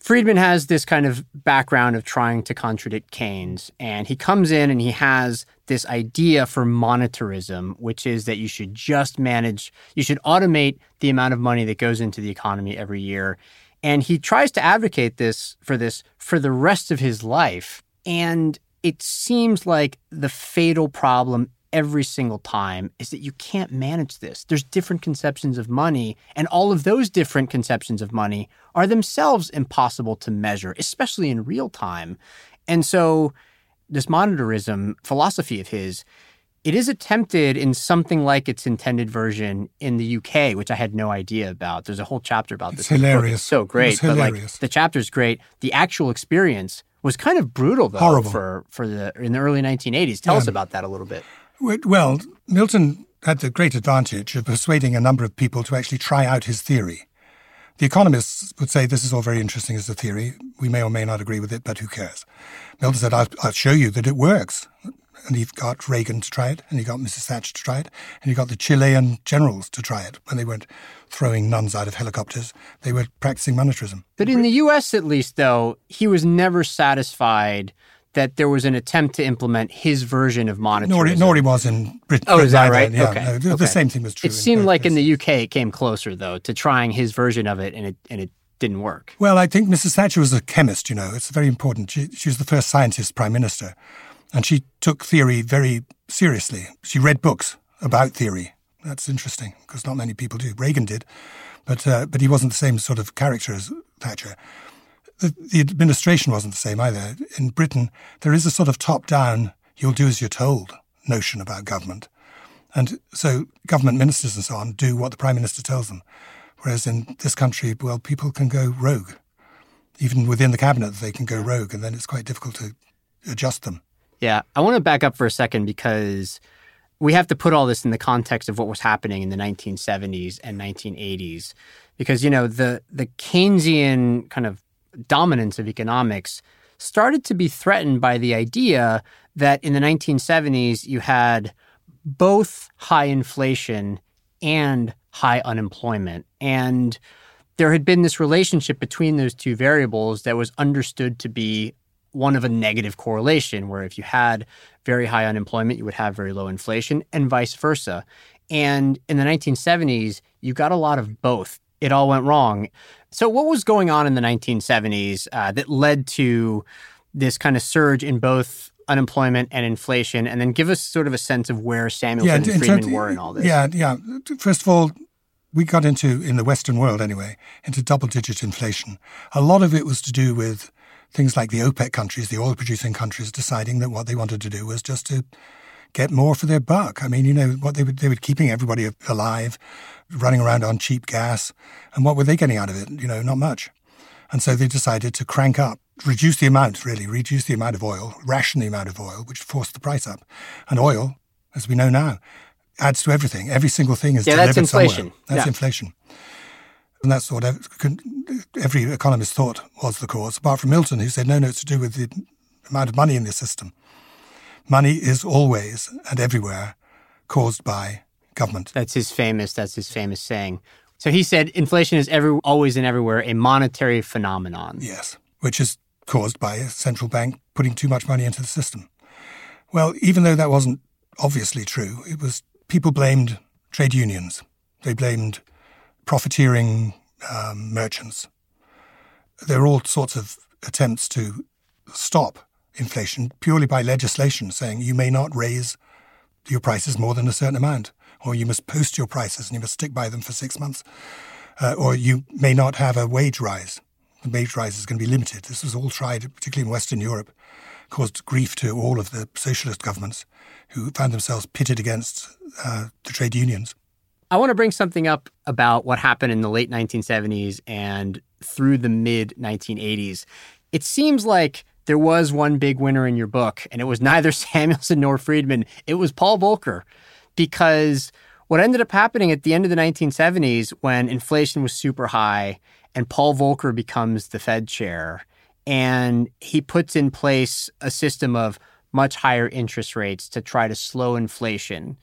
Friedman has this kind of background of trying to contradict Keynes, and he comes in and he has this idea for monetarism, which is that you should just manage, you should automate the amount of money that goes into the economy every year and he tries to advocate this for this for the rest of his life. And it seems like the fatal problem every single time is that you can't manage this. There's different conceptions of money, and all of those different conceptions of money are themselves impossible to measure, especially in real time. And so, this monetarism philosophy of his it is attempted in something like its intended version in the UK, which I had no idea about. There's a whole chapter about it's this. Hilarious. It's so great. It's hilarious. But like the chapter's great. The actual experience was kind of brutal though Horrible. for for the in the early 1980s. Tell yeah. us about that a little bit. Well, Milton had the great advantage of persuading a number of people to actually try out his theory. The economists would say this is all very interesting as a theory. We may or may not agree with it, but who cares? Milton said, I'll, I'll show you that it works. And he got Reagan to try it, and he got Mrs. Thatcher to try it, and he got the Chilean generals to try it when they weren't throwing nuns out of helicopters. They were practicing monetarism. But in the US, at least, though, he was never satisfied that there was an attempt to implement his version of monetarism. Nor, nor he was in Britain. Oh, is that right? Yeah, okay. No, the, okay. same thing was true. It seemed in like in the UK it came closer, though, to trying his version of it, and it and it didn't work. Well, I think Mrs. Thatcher was a chemist, you know. It's very important. She, she was the first scientist prime minister, and she took theory very seriously. She read books about theory. That's interesting because not many people do. Reagan did, but uh, but he wasn't the same sort of character as Thatcher. The, the administration wasn't the same either. In Britain, there is a sort of top-down, you'll do as you're told notion about government. And so government ministers and so on do what the prime minister tells them. Whereas in this country, well, people can go rogue. Even within the cabinet, they can go rogue, and then it's quite difficult to adjust them. Yeah, I want to back up for a second because we have to put all this in the context of what was happening in the 1970s and 1980s. Because you know the the Keynesian kind of dominance of economics started to be threatened by the idea that in the 1970s you had both high inflation and high unemployment. And there had been this relationship between those two variables that was understood to be one of a negative correlation, where if you had very high unemployment, you would have very low inflation, and vice versa. And in the 1970s, you got a lot of both. It all went wrong. So, what was going on in the 1970s uh, that led to this kind of surge in both unemployment and inflation? And then give us sort of a sense of where Samuelson and in Friedman terms- were in all this. Yeah, yeah. First of all, we got into, in the Western world anyway, into double digit inflation. A lot of it was to do with things like the OPEC countries, the oil producing countries, deciding that what they wanted to do was just to get more for their buck. I mean, you know, what they were, they were keeping everybody alive, running around on cheap gas. And what were they getting out of it? You know, not much. And so they decided to crank up, reduce the amount, really, reduce the amount of oil, ration the amount of oil, which forced the price up. And oil, as we know now, adds to everything. Every single thing is Yeah, delivered that's inflation. somewhere. That's Yeah. inflation. And that's what every economist thought was the cause, apart from Milton, who said, no, no, it's to do with the amount of money in the system. Money is always and everywhere caused by government. That's his famous. That's his famous saying. So he said, inflation is every always and everywhere a monetary phenomenon. Yes, which is caused by a central bank putting too much money into the system. Well, even though that wasn't obviously true, it was people blamed trade unions. They blamed profiteering um, merchants. There are all sorts of attempts to stop inflation purely by legislation, saying you may not raise your prices more than a certain amount, or you must post your prices and you must stick by them for six months, uh, or you may not have a wage rise. The wage rise is going to be limited. This was all tried, particularly in Western Europe, caused grief to all of the socialist governments who found themselves pitted against uh, the trade unions. I want to bring something up about what happened in the late 1970s and through the mid 1980s. It seems like there was one big winner in your book, and it was neither Samuelson nor Friedman. It was Paul Volcker, because what ended up happening at the end of the 1970s when inflation was super high and Paul Volcker becomes the Fed chair and he puts in place a system of much higher interest rates to try to slow inflation,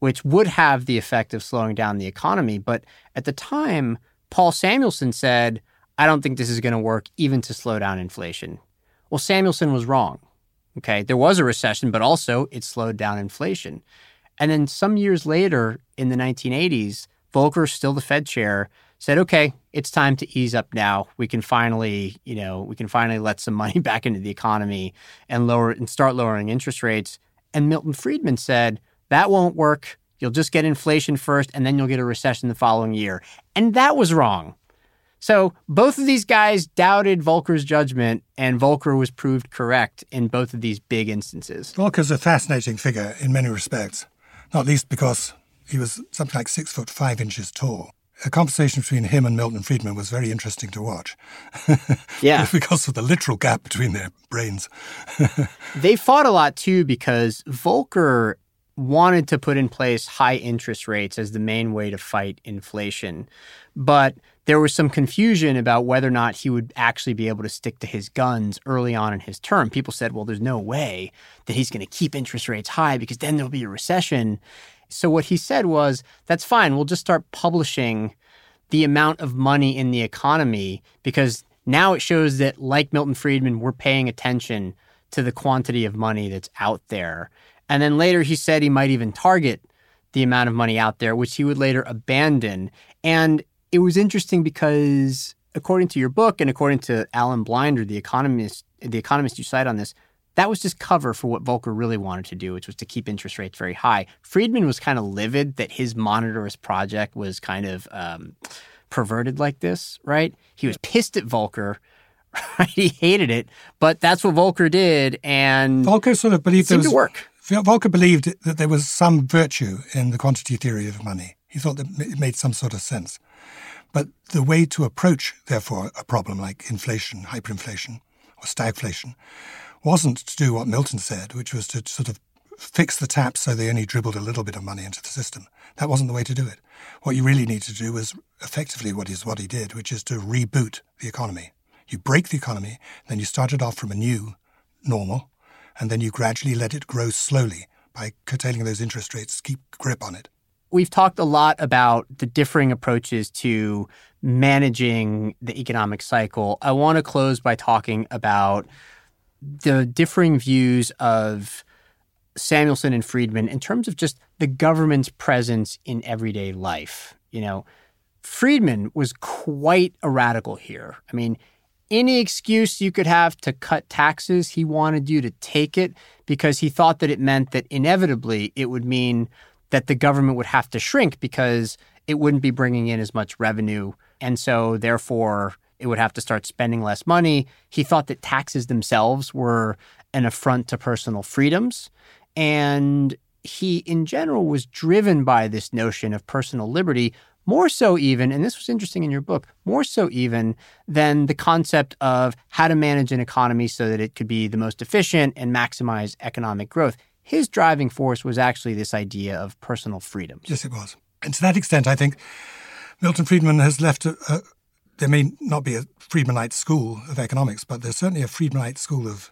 which would have the effect of slowing down the economy. But at the time, Paul Samuelson said, I don't think this is going to work even to slow down inflation. Well, Samuelson was wrong. Okay, there was a recession, but also it slowed down inflation. And then some years later in the 1980s, Volcker, still the Fed chair, said, okay, it's time to ease up now. We can finally, you know, we can finally let some money back into the economy and lower and start lowering interest rates. And Milton Friedman said, that won't work. You'll just get inflation first and then you'll get a recession the following year. And that was wrong. So both of these guys doubted Volcker's judgment, and Volcker was proved correct in both of these big instances. Volcker's a fascinating figure in many respects, not least because he was something like six foot five inches tall. A conversation between him and Milton Friedman was very interesting to watch. Yeah. because of the literal gap between their brains. They fought a lot too because Volcker wanted to put in place high interest rates as the main way to fight inflation. But there was some confusion about whether or not he would actually be able to stick to his guns early on in his term. People said, well, there's no way that he's going to keep interest rates high because then there'll be a recession. So what he said was, that's fine. We'll just start publishing the amount of money in the economy because now it shows that, like Milton Friedman, we're paying attention to the quantity of money that's out there. And then later he said he might even target the amount of money out there, which he would later abandon. And it was interesting because according to your book and according to Alan Blinder, the economist, the economist you cite on this, that was just cover for what Volcker really wanted to do, which was to keep interest rates very high. Friedman was kind of livid that his monetarist project was kind of um, perverted like this, right? He was pissed at Volcker. Right? He hated it, but that's what Volcker did, and Volcker sort of believed it seemed was, to work. Volcker believed that there was some virtue in the quantity theory of money. He thought that it made some sort of sense. But the way to approach, therefore, a problem like inflation, hyperinflation, or stagflation, wasn't to do what Milton said, which was to sort of fix the taps so they only dribbled a little bit of money into the system. That wasn't the way to do it. What you really need to do was effectively what is what he did, which is to reboot the economy. You break the economy, then you start it off from a new normal, and then you gradually let it grow slowly by curtailing those interest rates, keep grip on it. We've talked a lot about the differing approaches to managing the economic cycle. I want to close by talking about the differing views of Samuelson and Friedman in terms of just the government's presence in everyday life. You know, Friedman was quite a radical here. I mean, any excuse you could have to cut taxes, he wanted you to take it because he thought that it meant that inevitably it would mean that the government would have to shrink because it wouldn't be bringing in as much revenue. And so, therefore, it would have to start spending less money. He thought that taxes themselves were an affront to personal freedoms. And he, in general, was driven by this notion of personal liberty, more so even, and this was interesting in your book, more so even than the concept of how to manage an economy so that it could be the most efficient and maximize economic growth. His driving force was actually this idea of personal freedom. Yes, it was. And to that extent, I think Milton Friedman has left a, a there may not be a Friedmanite school of economics, but there's certainly a Friedmanite school of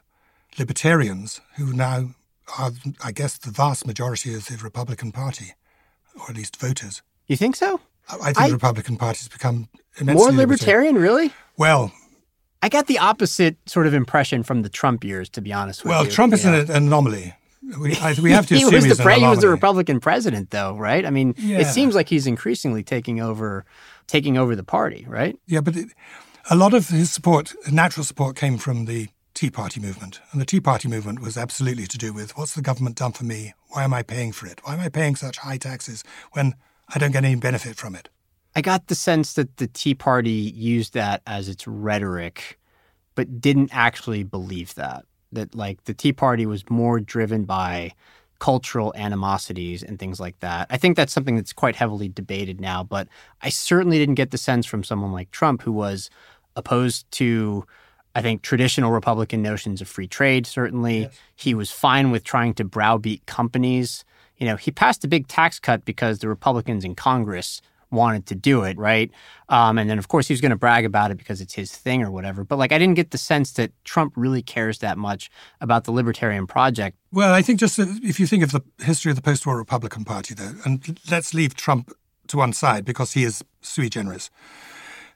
libertarians who now are, I guess, the vast majority of the Republican Party, or at least voters. You think so? I think I, the Republican Party has become immensely more libertarian, libertarian. really. Well, I got the opposite sort of impression from the Trump years, to be honest with well, you. Well, Trump is yeah. an anomaly. We, I, we have to he assume was he's the pre- an he was the. Republican president, though, right? I mean, Yeah. it seems like he's increasingly taking over, taking over the party, right? Yeah, but it, a lot of his support, natural support, came from the Tea Party movement. And the Tea Party movement was absolutely to do with what's the government done for me? Why am I paying for it? Why am I paying such high taxes when I don't get any benefit from it? I got the sense that the Tea Party used that as its rhetoric, but didn't actually believe that. That like the Tea Party was more driven by cultural animosities and things like that. I think that's something that's quite heavily debated now, but I certainly didn't get the sense from someone like Trump who was opposed to I think traditional Republican notions of free trade, certainly. Yes. He was fine with trying to browbeat companies. You know, he passed a big tax cut because the Republicans in Congress wanted to do it, right? Um, and then, of course, he was going to brag about it because it's his thing or whatever. But like, I didn't get the sense that Trump really cares that much about the libertarian project. Well, I think just if you think of the history of the post war Republican Party, though, and let's leave Trump to one side because he is sui generis,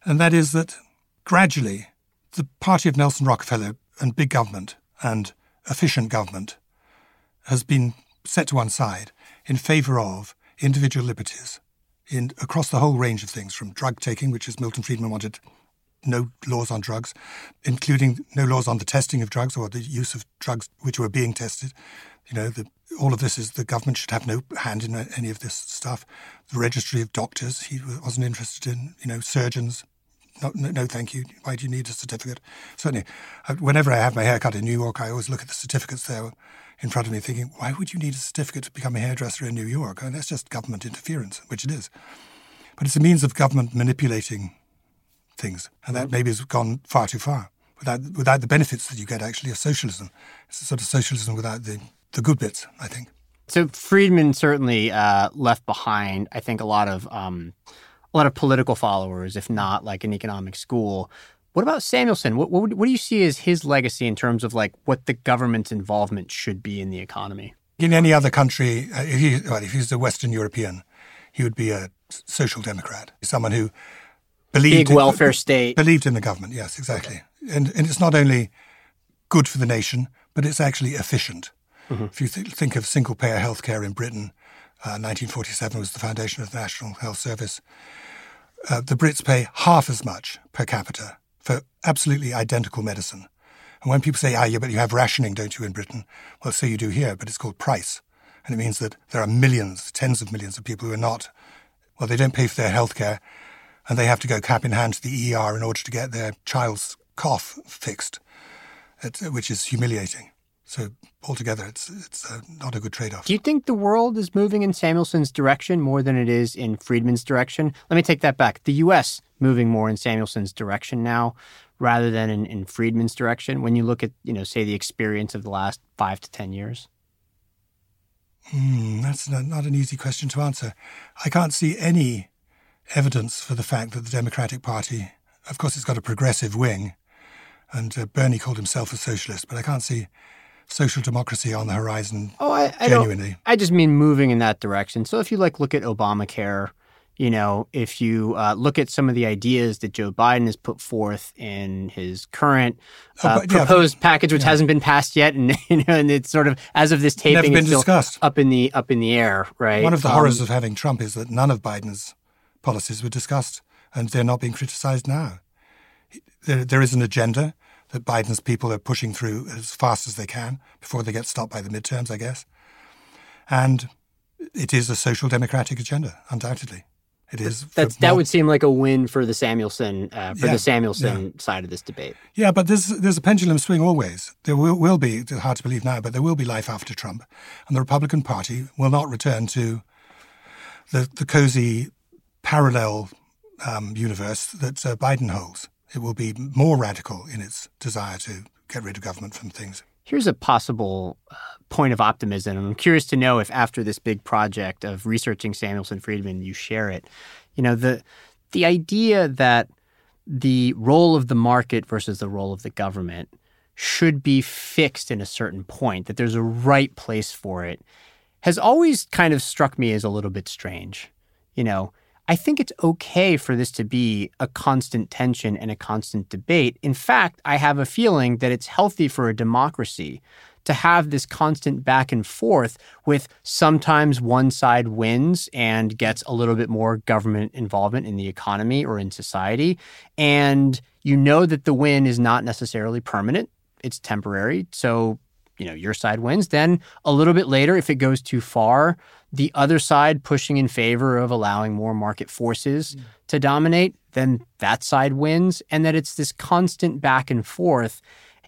and that is that gradually the party of Nelson Rockefeller and big government and efficient government has been set to one side in favor of individual liberties in across the whole range of things, from drug taking, which is Milton Friedman wanted no laws on drugs, including no laws on the testing of drugs or the use of drugs which were being tested. You know, the, all of this is the government should have no hand in any of this stuff. The registry of doctors, he wasn't interested in. You know, surgeons, no, no, no, thank you. Why do you need a certificate? Certainly, uh, whenever I have my hair cut in New York, I always look at the certificates there in front of me, thinking, why would you need a certificate to become a hairdresser in New York? And that's just government interference, which it is. But it's a means of government manipulating things, and that maybe has gone far too far without without the benefits that you get actually of socialism. It's a sort of socialism without the the good bits, I think. So Friedman certainly uh, left behind, I think, a lot of um, a lot of political followers, if not like an economic school. What about Samuelson? What, what, what do you see as his legacy in terms of like what the government's involvement should be in the economy? In any other country, uh, if he well, if he's a Western European, he would be a social democrat, someone who believed big welfare in, state, believed in the government. Yes, exactly. And and it's not only good for the nation, but it's actually efficient. Mm-hmm. If you th- think of single payer healthcare in Britain, uh, 1947 was the foundation of the National Health Service. Uh, the Brits pay half as much per capita for absolutely identical medicine. And when people say, ah, yeah, but you have rationing, don't you, in Britain? Well, so you do here, but it's called price. And it means that there are millions, tens of millions of people who are not, well, they don't pay for their health care and they have to go cap in hand to the ER in order to get their child's cough fixed, which is humiliating. So altogether, it's it's uh, not a good trade-off. Do you think the world is moving in Samuelson's direction more than it is in Friedman's direction? Let me take that back. The U.S. moving more in Samuelson's direction now, rather than in, in Friedman's direction. When you look at, you know, say the experience of the last five to ten years. Mm, that's not, not an easy question to answer. I can't see any evidence for the fact that the Democratic Party, of course, it's got a progressive wing, and uh, Bernie called himself a socialist, but I can't see social democracy on the horizon. Oh, I, I genuinely. I just mean moving in that direction. So if you like look at Obamacare, you know, if you uh, look at some of the ideas that Joe Biden has put forth in his current oh, uh, oh, but, proposed yeah, package, which yeah. hasn't been passed yet, and you know, and it's sort of as of this taping, Never been discussed. up in the up in the air, right? One of the um, horrors of having Trump is that none of Biden's policies were discussed, and they're not being criticized now. There, there is an agenda that Biden's people are pushing through as fast as they can before they get stopped by the midterms, I guess. And it is a social democratic agenda, undoubtedly. It is. That's, that would seem like a win for the Samuelson uh, for yeah, the Samuelson yeah. side of this debate. Yeah, but there's there's a pendulum swing always. There will, will be. It's hard to believe now, but there will be life after Trump, and the Republican Party will not return to the the cozy parallel um, universe that uh, Biden holds. It will be more radical in its desire to get rid of government from things. Here's a possible uh, point of optimism. I'm curious to know if after this big project of researching Samuelson Friedman, you share it. You know, the the idea that the role of the market versus the role of the government should be fixed in a certain point, that there's a right place for it, has always kind of struck me as a little bit strange. You know, I think it's okay for this to be a constant tension and a constant debate. In fact, I have a feeling that it's healthy for a democracy to have this constant back and forth with sometimes one side wins and gets a little bit more government involvement in the economy or in society. And you know that the win is not necessarily permanent, it's temporary. So, you know, your side wins. Then a little bit later, if it goes too far, the other side pushing in favor of allowing more market forces mm. to dominate, then that side wins. And that it's this constant back and forth.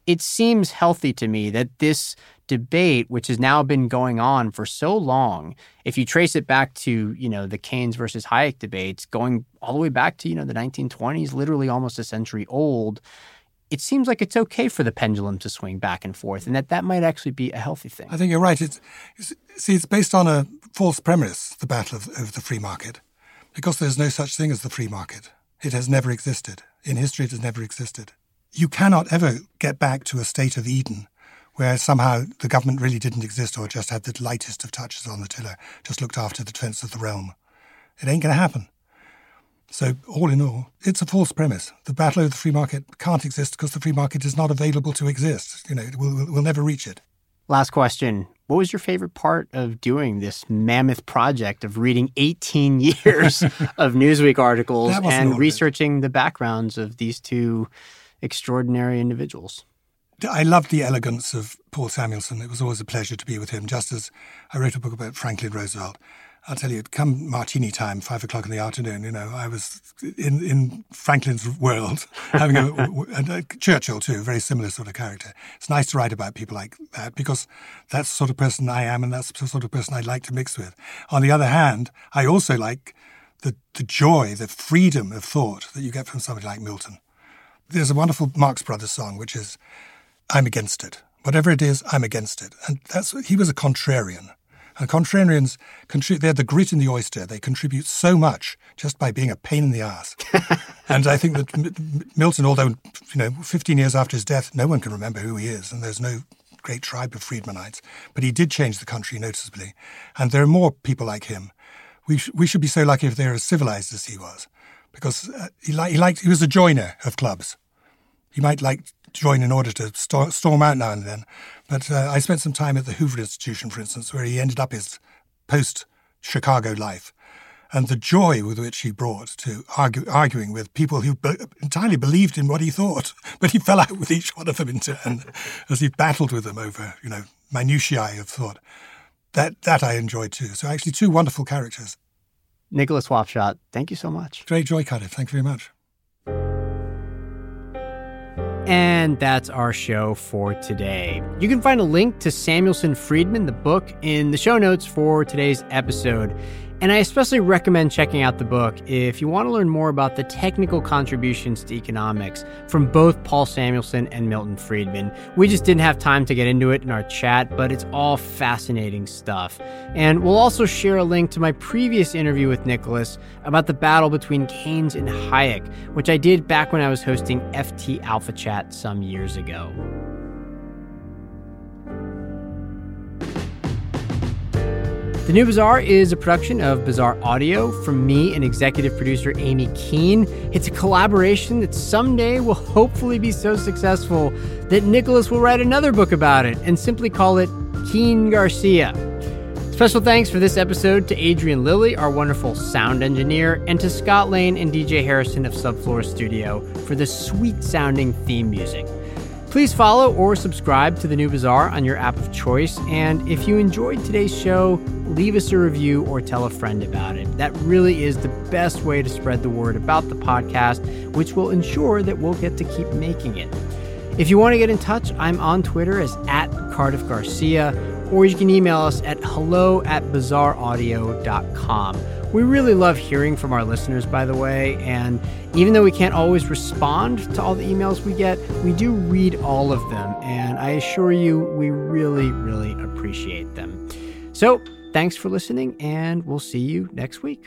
It seems healthy to me that this debate, which has now been going on for so long, if you trace it back to, you know, the Keynes versus Hayek debates, going all the way back to, you know, the 1920s, literally almost a century old, it seems like it's okay for the pendulum to swing back and forth, and that that might actually be a healthy thing. I think you're right. It's, see, it's based on a false premise, the battle of, of the free market, because there's no such thing as the free market. It has never existed. In history, it has never existed. You cannot ever get back to a state of Eden where somehow the government really didn't exist or just had the lightest of touches on the tiller, just looked after the defence of the realm. It ain't going to happen. So, all in all, it's a false premise. The battle of the free market can't exist because the free market is not available to exist. You know, we'll, we'll never reach it. Last question. What was your favorite part of doing this mammoth project of reading 18 years of Newsweek articles and researching the backgrounds of these two extraordinary individuals? I loved the elegance of Paul Samuelson. It was always a pleasure to be with him, just as I wrote a book about Franklin Roosevelt. I'll tell you, come martini time, five o'clock in the afternoon, you know, I was in, in Franklin's world, having a, a, a, Churchill too, very similar sort of character. It's nice to write about people like that because that's the sort of person I am and that's the sort of person I'd like to mix with. On the other hand, I also like the, the joy, the freedom of thought that you get from somebody like Milton. There's a wonderful Marx Brothers song, which is, I'm against it. Whatever it is, I'm against it. And that's, he was a contrarian. And contrarians, contribute they're the grit in the oyster. They contribute so much just by being a pain in the ass. and I think that Milton, although, you know, 15 years after his death, no one can remember who he is, and there's no great tribe of Friedmanites. But he did change the country noticeably. And there are more people like him. We, sh- we should be so lucky if they're as civilized as he was, because uh, he, li- he, liked, he was a joiner of clubs. He might like join in order to st- storm out now and then. But uh, I spent some time at the Hoover Institution, for instance, where he ended up his post Chicago life. And the joy with which he brought to argue, arguing with people who be- entirely believed in what he thought, but he fell out with each one of them in turn as he battled with them over, you know, minutiae of thought. That that I enjoyed too. So actually, two wonderful characters. Nicholas Wapshott, thank you so much. Great joy, Cardiff. Thank you very much. And that's our show for today. You can find a link to Samuelson Friedman, the book, in the show notes for today's episode. And I especially recommend checking out the book if you want to learn more about the technical contributions to economics from both Paul Samuelson and Milton Friedman. We just didn't have time to get into it in our chat, but it's all fascinating stuff. And we'll also share a link to my previous interview with Nicholas about the battle between Keynes and Hayek, which I did back when I was hosting FT Alpha Chat some years ago. The New Bazaar is a production of Bazaar Audio from me and executive producer Aimee Keane. It's a collaboration that someday will hopefully be so successful that Nicholas will write another book about it and simply call it Keane Garcia. Special thanks for this episode to Adrian Lilly, our wonderful sound engineer, and to Scott Lane and DJ Harrison of Subfloor Studio for the sweet sounding theme music. Please follow or subscribe to the New Bazaar on your app of choice. And if you enjoyed today's show, leave us a review or tell a friend about it. That really is the best way to spread the word about the podcast, which will ensure that we'll get to keep making it. If you want to get in touch, I'm on Twitter as at Cardiff Garcia, or you can email us at hello at bazaaraudio.com. We really love hearing from our listeners, by the way, and even though we can't always respond to all the emails we get, we do read all of them, and I assure you, we really, really appreciate them. So, thanks for listening, and we'll see you next week.